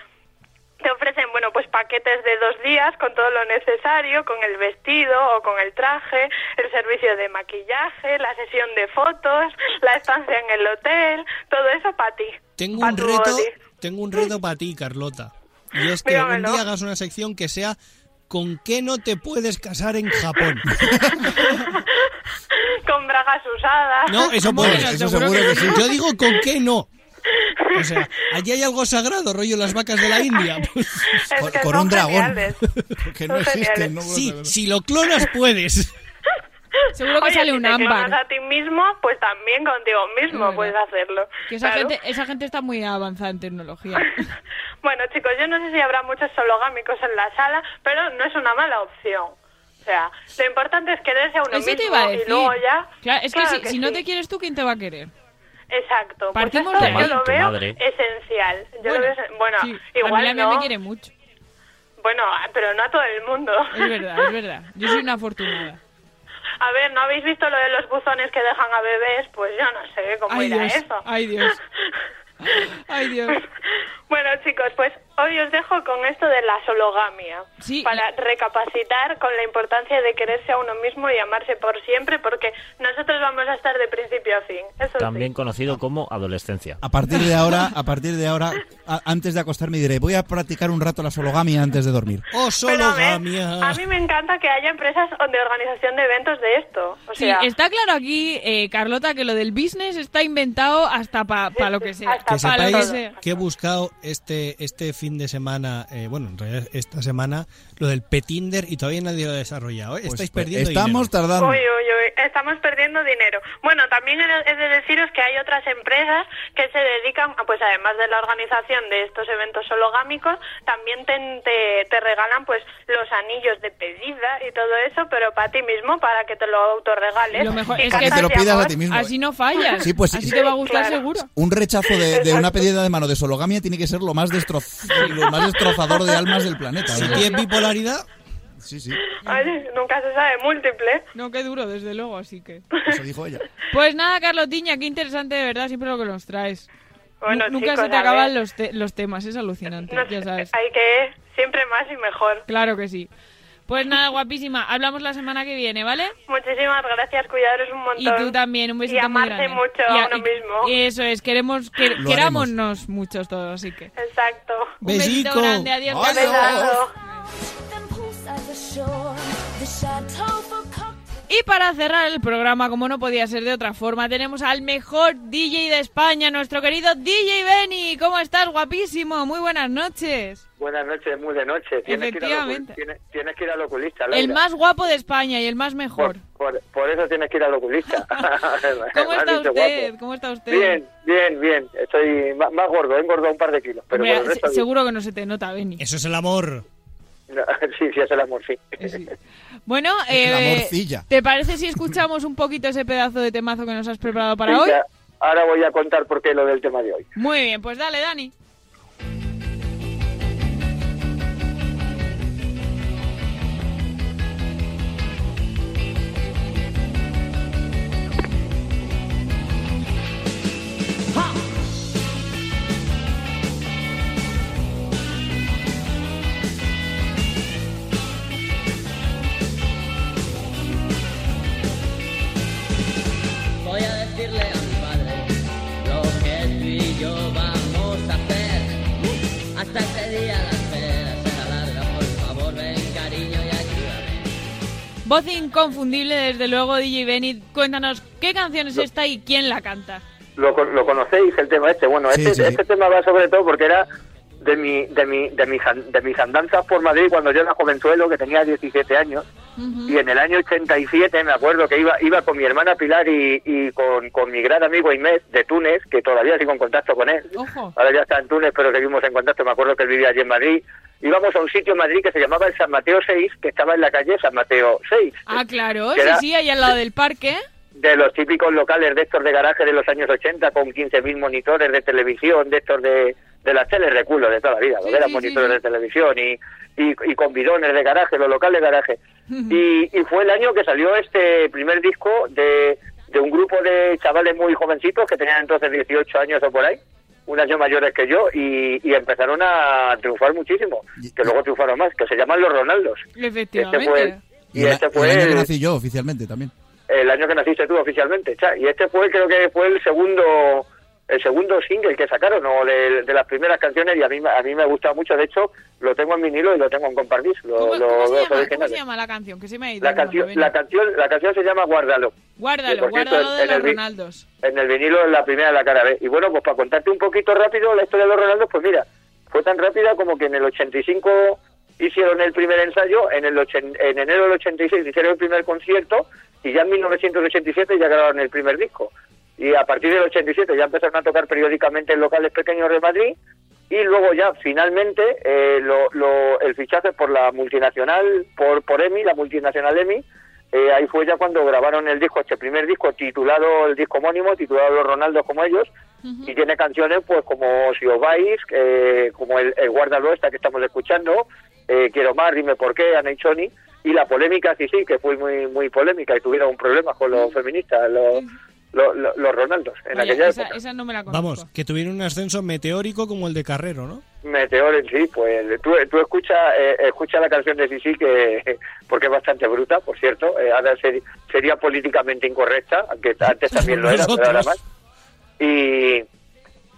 te ofrecen, bueno, pues paquetes de dos días con todo lo necesario, con el vestido o con el traje, el servicio de maquillaje, la sesión de fotos, la estancia en el hotel, todo eso para ti. Tengo pa' un reto, body. tengo un reto para ti, Carlota. Y es que Dígamelo. un día hagas una sección que sea ¿Con qué no te puedes casar en Japón? con bragas usadas. No, eso puede. Bueno, Eso seguro que sí. Yo digo con qué no. O sea, allí hay algo sagrado, rollo las vacas de la India. Pues, Es Con, que con son un dragón. geniales. que no Son existen. geniales. No sí, si lo clonas puedes. Seguro que Oye, sale si un te clonas ámbar. a ti mismo, pues también contigo mismo puedes hacerlo. Que esa Claro. gente, esa gente está muy avanzada en tecnología. Bueno, chicos, yo no sé si habrá muchos sologámicos en la sala, pero no es una mala opción. O sea, lo importante es quererse a uno Eso te mismo iba a y decir. luego ya... Claro, es que, Claro si, si no sí. te quieres tú, ¿quién te va a querer? Exacto. Pues Partimos esto de yo lo veo madre. esencial. Yo Bueno, lo veo bueno, sí, igual a mí no. me quiere mucho. Bueno, pero no a todo el mundo. Es verdad, es verdad. Yo soy una afortunada. A ver, ¿no habéis visto lo de los buzones que dejan a bebés? Pues yo no sé cómo Ay irá Dios, eso. ay Dios. Ay Dios. Bueno, chicos, pues hoy os dejo con esto de la sologamia. para recapacitar con la importancia de quererse a uno mismo y amarse por siempre, porque nosotros vamos a estar de principio a fin. Eso sí. También conocido como adolescencia. A partir de ahora, a partir de ahora, a- antes de acostarme diré, voy a practicar un rato la sologamia antes de dormir. ¡Oh, Pero a ver, a mí me encanta que haya empresas de organización de eventos de esto. O Sí, está claro aquí, eh, Carlota, que lo del business está inventado hasta para lo que sea. Lo que sepáis sea. que he buscado este, este fin de semana, eh, bueno, en realidad esta semana, lo del Petinder y todavía nadie lo ha desarrollado. ¿eh? Estáis perdiendo estamos dinero. tardando. Uy, uy, uy, estamos perdiendo dinero. Bueno, también he de- deciros que hay otras empresas que se dedican, a, pues además de la organización de estos eventos hologámicos, también te, te, te regalan pues los anillos de pedida y todo eso, pero para ti mismo, para que te lo autorregales. Lo mejor Y es que te lo pidas a ti mismo. Así no fallas. Sí, pues Así sí. te va a gustar Claro. seguro. Un rechazo de, de una pedida de mano de sologamia tiene que ser lo más, destroz- lo más destrozador de almas del planeta. Si ¿verdad? tienes bipolaridad, Sí, sí. Ay, nunca se sabe, múltiple. No, qué duro, desde luego, así que. Eso dijo ella. Pues nada, Carlotiña, qué interesante de verdad siempre lo que nos traes. Bueno, Nu- Nunca chicos, se te acaban los, te- los temas, es alucinante, No ya sabes. Hay que siempre más y mejor. Claro que sí. Pues nada, guapísima, hablamos la semana que viene, ¿vale? Muchísimas gracias, cuidaros un Y montón. tú también, un besito Y muy grande. mucho Y a uno mismo. y Eso es, queremos, querámonos muchos todos, así que. Exacto. Un besito Besico. grande, adiós. Y para cerrar el programa, como no podía ser de otra forma, tenemos al mejor DJ de España, nuestro querido DJ Benny. ¿Cómo estás, guapísimo? Muy buenas noches. Buenas noches, muy de noche. Tienes que ir al Efectivamente. tienes, tienes que ir al oculista, El más guapo de España y el más mejor. Por, por eso tienes que ir al oculista. ¿Cómo está usted? guapo. ¿Cómo está usted? Bien, bien, bien. Estoy más, más gordo, he engordado un par de kilos. Pero Hombre, por el resto se- seguro que no se te nota, Benny. eso es el amor. No, sí, sí, es el amor, sí. Bueno, La eh, morcilla. ¿te parece si escuchamos un poquito ese pedazo de temazo que nos has preparado para Sí, hoy? ya. Ahora voy a contar por qué lo del tema de hoy. Muy bien, pues dale, Dani. Voz inconfundible, desde luego, DJ Benny. Cuéntanos, ¿qué canción es esta y quién la canta? Lo, lo conocéis el tema este. Bueno, Sí, este, sí, este tema va sobre todo porque era de mi, de mi, de mis, de mis andanzas por Madrid cuando yo era jovenzuelo, que tenía 17 años. Y en el año 87 me acuerdo que iba iba con mi hermana Pilar y, y con, con mi gran amigo Inés de Túnez, que todavía sigo en contacto con él. Ojo. Ahora ya está en Túnez, pero seguimos en contacto. Me acuerdo que él vivía allí en Madrid. Íbamos a un sitio en Madrid que se llamaba el San Mateo 6, que estaba en la calle San Mateo 6. Ah, claro, sí, era- sí, ahí al lado del parque. de los típicos locales de estos de garaje de los años 80 con 15.000 monitores de televisión, de estos de, de las teles de culo de toda la vida, Sí, eran sí, monitores de televisión y, y, y con bidones de garaje, los locales de garaje. Y, y fue el año que salió este primer disco de, de un grupo de chavales muy jovencitos que tenían entonces 18 años o por ahí, un año mayores que yo, y, y empezaron a triunfar muchísimo, que luego triunfaron más, que se llaman los Ronaldos. Efectivamente. Este fue el- Y, y el, este el fue año que el- nací yo, oficialmente, también. el año que naciste tú oficialmente, cha. y este fue creo que fue el segundo el segundo single que sacaron o de, de las primeras canciones y a mí a mí me gusta mucho, de hecho lo tengo en vinilo y lo tengo en compardis, lo, ¿Cómo, lo- cómo se llama, ¿Cómo originales. se llama la canción? Que se me ha ido. La el canción la canción la canción se llama Guárdalo. Guárdalo, guárdalo de en el los vi- Ronaldos. En el vinilo en la primera de la cara B. Y bueno, pues para contarte un poquito rápido la historia de los Ronaldos, pues mira, fue tan rápida como que en el 85 hicieron el primer ensayo, en el ochen- en enero del 86 hicieron el primer concierto y ya en 1987 ya grabaron el primer disco. Y a partir del 87 ya empezaron a tocar periódicamente en locales pequeños de Madrid. Y luego ya finalmente eh, lo- lo- el fichaje por la multinacional, por, por EMI, la multinacional EMI, eh, ahí fue ya cuando grabaron el disco, este primer disco titulado, el disco homónimo, titulado Los Ronaldos como ellos, y tiene canciones pues como Si os vais, eh, como el, el Guárdalo esta que estamos escuchando, eh, Quiero más, Dime por qué, Ana y Choni, y la polémica sí sí, que fue muy muy polémica y tuvieron problemas con los feministas, los, lo- lo- los Ronaldos en Oye, aquella esa, época. esa no me la conozco. Vamos, que tuvieron un ascenso meteórico como el de Carrero, ¿no? Meteor en sí, pues tú, tú escucha, eh, escucha la canción de Sisi que porque es bastante bruta, por cierto. eh, ahora sería políticamente incorrecta, aunque antes también lo era, pero ahora más. Y,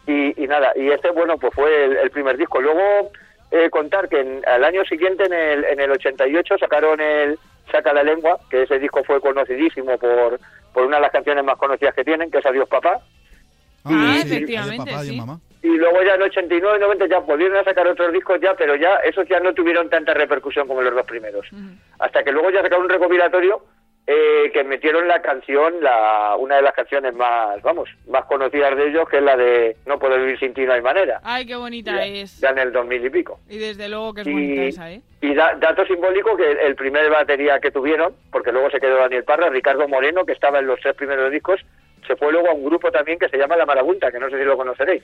y, y nada, y este, bueno, pues fue el, el primer disco. Luego eh, contar que en- al año siguiente, en el, en el 88, sacaron el Saca la Lengua, que ese disco fue conocidísimo por, por una de las canciones más conocidas que tienen, que es Adiós Papá. Ah, efectivamente, adiós, papá, adiós, sí. mamá. Y luego ya en 89 y 90 ya volvieron a sacar otros discos ya, pero ya esos ya no tuvieron tanta repercusión como los dos primeros. Hasta que luego ya sacaron un recopilatorio eh, que metieron la canción, la una de las canciones más, vamos, más conocidas de ellos, que es la de No puedo vivir sin ti, no hay manera. Ay, qué bonita Ya, es. ya en el 2000 y pico. Y desde luego que es Y- bonita esa, ¿eh? Y da- dato simbólico que el, el primer batería que tuvieron, porque luego se quedó Daniel Parra, Ricardo Moreno, que estaba en los tres primeros discos, se fue luego a un grupo también que se llama La Marabunta, que no sé si lo conoceréis.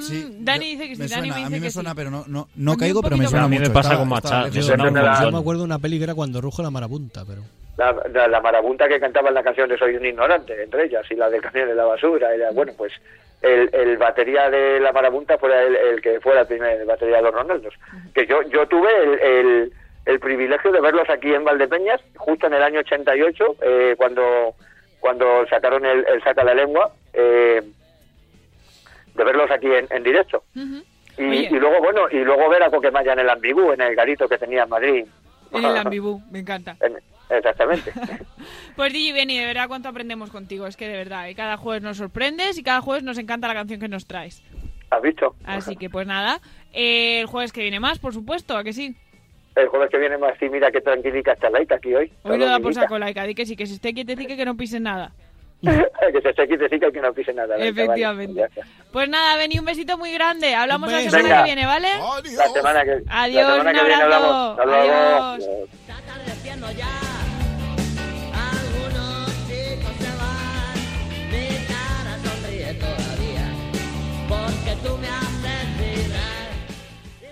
Sí, Mm, Dani dice que sí, me Dani suena, me a dice mí me que suena, sí. pero no, no, no A caigo, pero me suena A mí me mucho. pasa Está- con Machado, Yo me acuerdo de una peli que era cuando ruge la marabunta, pero... la, la, la marabunta que cantaba en la canción de Soy un ignorante, entre ellas, y la del camión de la basura. Era, bueno, pues el, el batería de la marabunta fuera el, el que fuera el primer batería de los Ronaldos. Que yo, yo tuve el, el, el privilegio de verlos aquí en Valdepeñas, justo en el año 88, eh, cuando, cuando sacaron el, el Saca la Lengua, eh, de verlos aquí en, en directo. Y, Oye. y luego, bueno, y luego ver a Coquemaya en el Ambigú, en el garito que tenía en Madrid. En el ambibú, me encanta. En- exactamente. Pues DJ Benny, de verdad cuánto aprendemos contigo, es que de verdad, ¿eh? cada jueves nos sorprendes y cada jueves nos encanta la canción que nos traes. ¿Has visto? Así que pues nada, eh, el jueves que viene más, por supuesto, ¿a que sí? El jueves que viene más, sí, mira qué tranquilica está Laika aquí hoy. Hoy lo da por saco laica, di que sí, que se esté quietecica y que no pise nada. que se esté quietecica y que no pise nada. Laika, Efectivamente. vale. Pues nada, Benny, un besito muy grande, hablamos la semana Venga. que viene, ¿vale? La semana que, Adiós, la semana un que viene abrazo. hablamos. Hasta luego. Adiós. Adiós.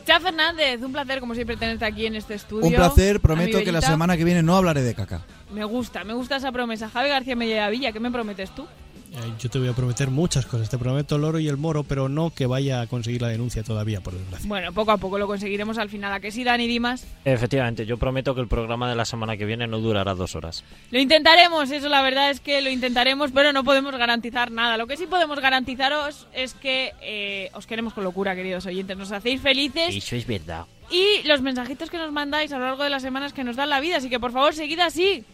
Chao Fernández, un placer como siempre tenerte aquí en este estudio. Un placer, prometo que la semana que viene no hablaré de caca. Me gusta, me gusta esa promesa. Javi García Villa, ¿qué me prometes tú? Eh, Yo te voy a prometer muchas cosas. Te prometo el oro y el moro, pero no que vaya a conseguir la denuncia todavía, por desgracia. Bueno, poco a poco lo conseguiremos al final. ¿A que sí, Dani Dimas? Efectivamente, yo prometo que el programa de la semana que viene no durará dos horas. Lo intentaremos, eso la verdad es que lo intentaremos, pero no podemos garantizar nada. Lo que sí podemos garantizaros es que eh, os queremos con locura, queridos oyentes. Nos hacéis felices Eso es verdad. y los mensajitos que nos mandáis a lo largo de las semanas que nos dan la vida. Así que por favor, seguid así.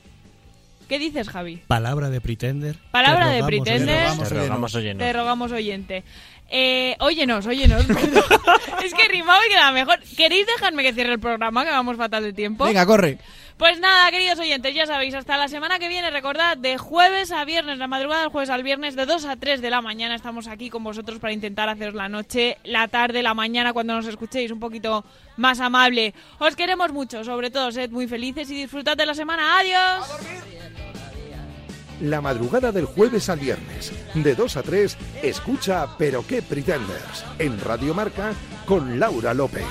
¿Qué dices, Javi? Palabra de pretender. Palabra de pretender. oyente. Te rogamos oyenos. Te rogamos oyente. Eh, óyenos, óyenos. es que rimaba y queda mejor. ¿Queréis dejarme que cierre el programa, que vamos fatal de tiempo? Venga, corre. Pues nada, queridos oyentes, ya sabéis, hasta la semana que viene, recordad, de jueves a viernes, la madrugada del jueves al viernes, de 2 a 3 de la mañana, estamos aquí con vosotros para intentar haceros la noche, la tarde, la mañana, cuando nos escuchéis un poquito más amable. Os queremos mucho, sobre todo, sed muy felices y disfrutad de la semana. ¡Adiós! La madrugada del jueves al viernes, de 2 a 3, escucha Pero qué Pretenders, en Radio Marca, con Laura López.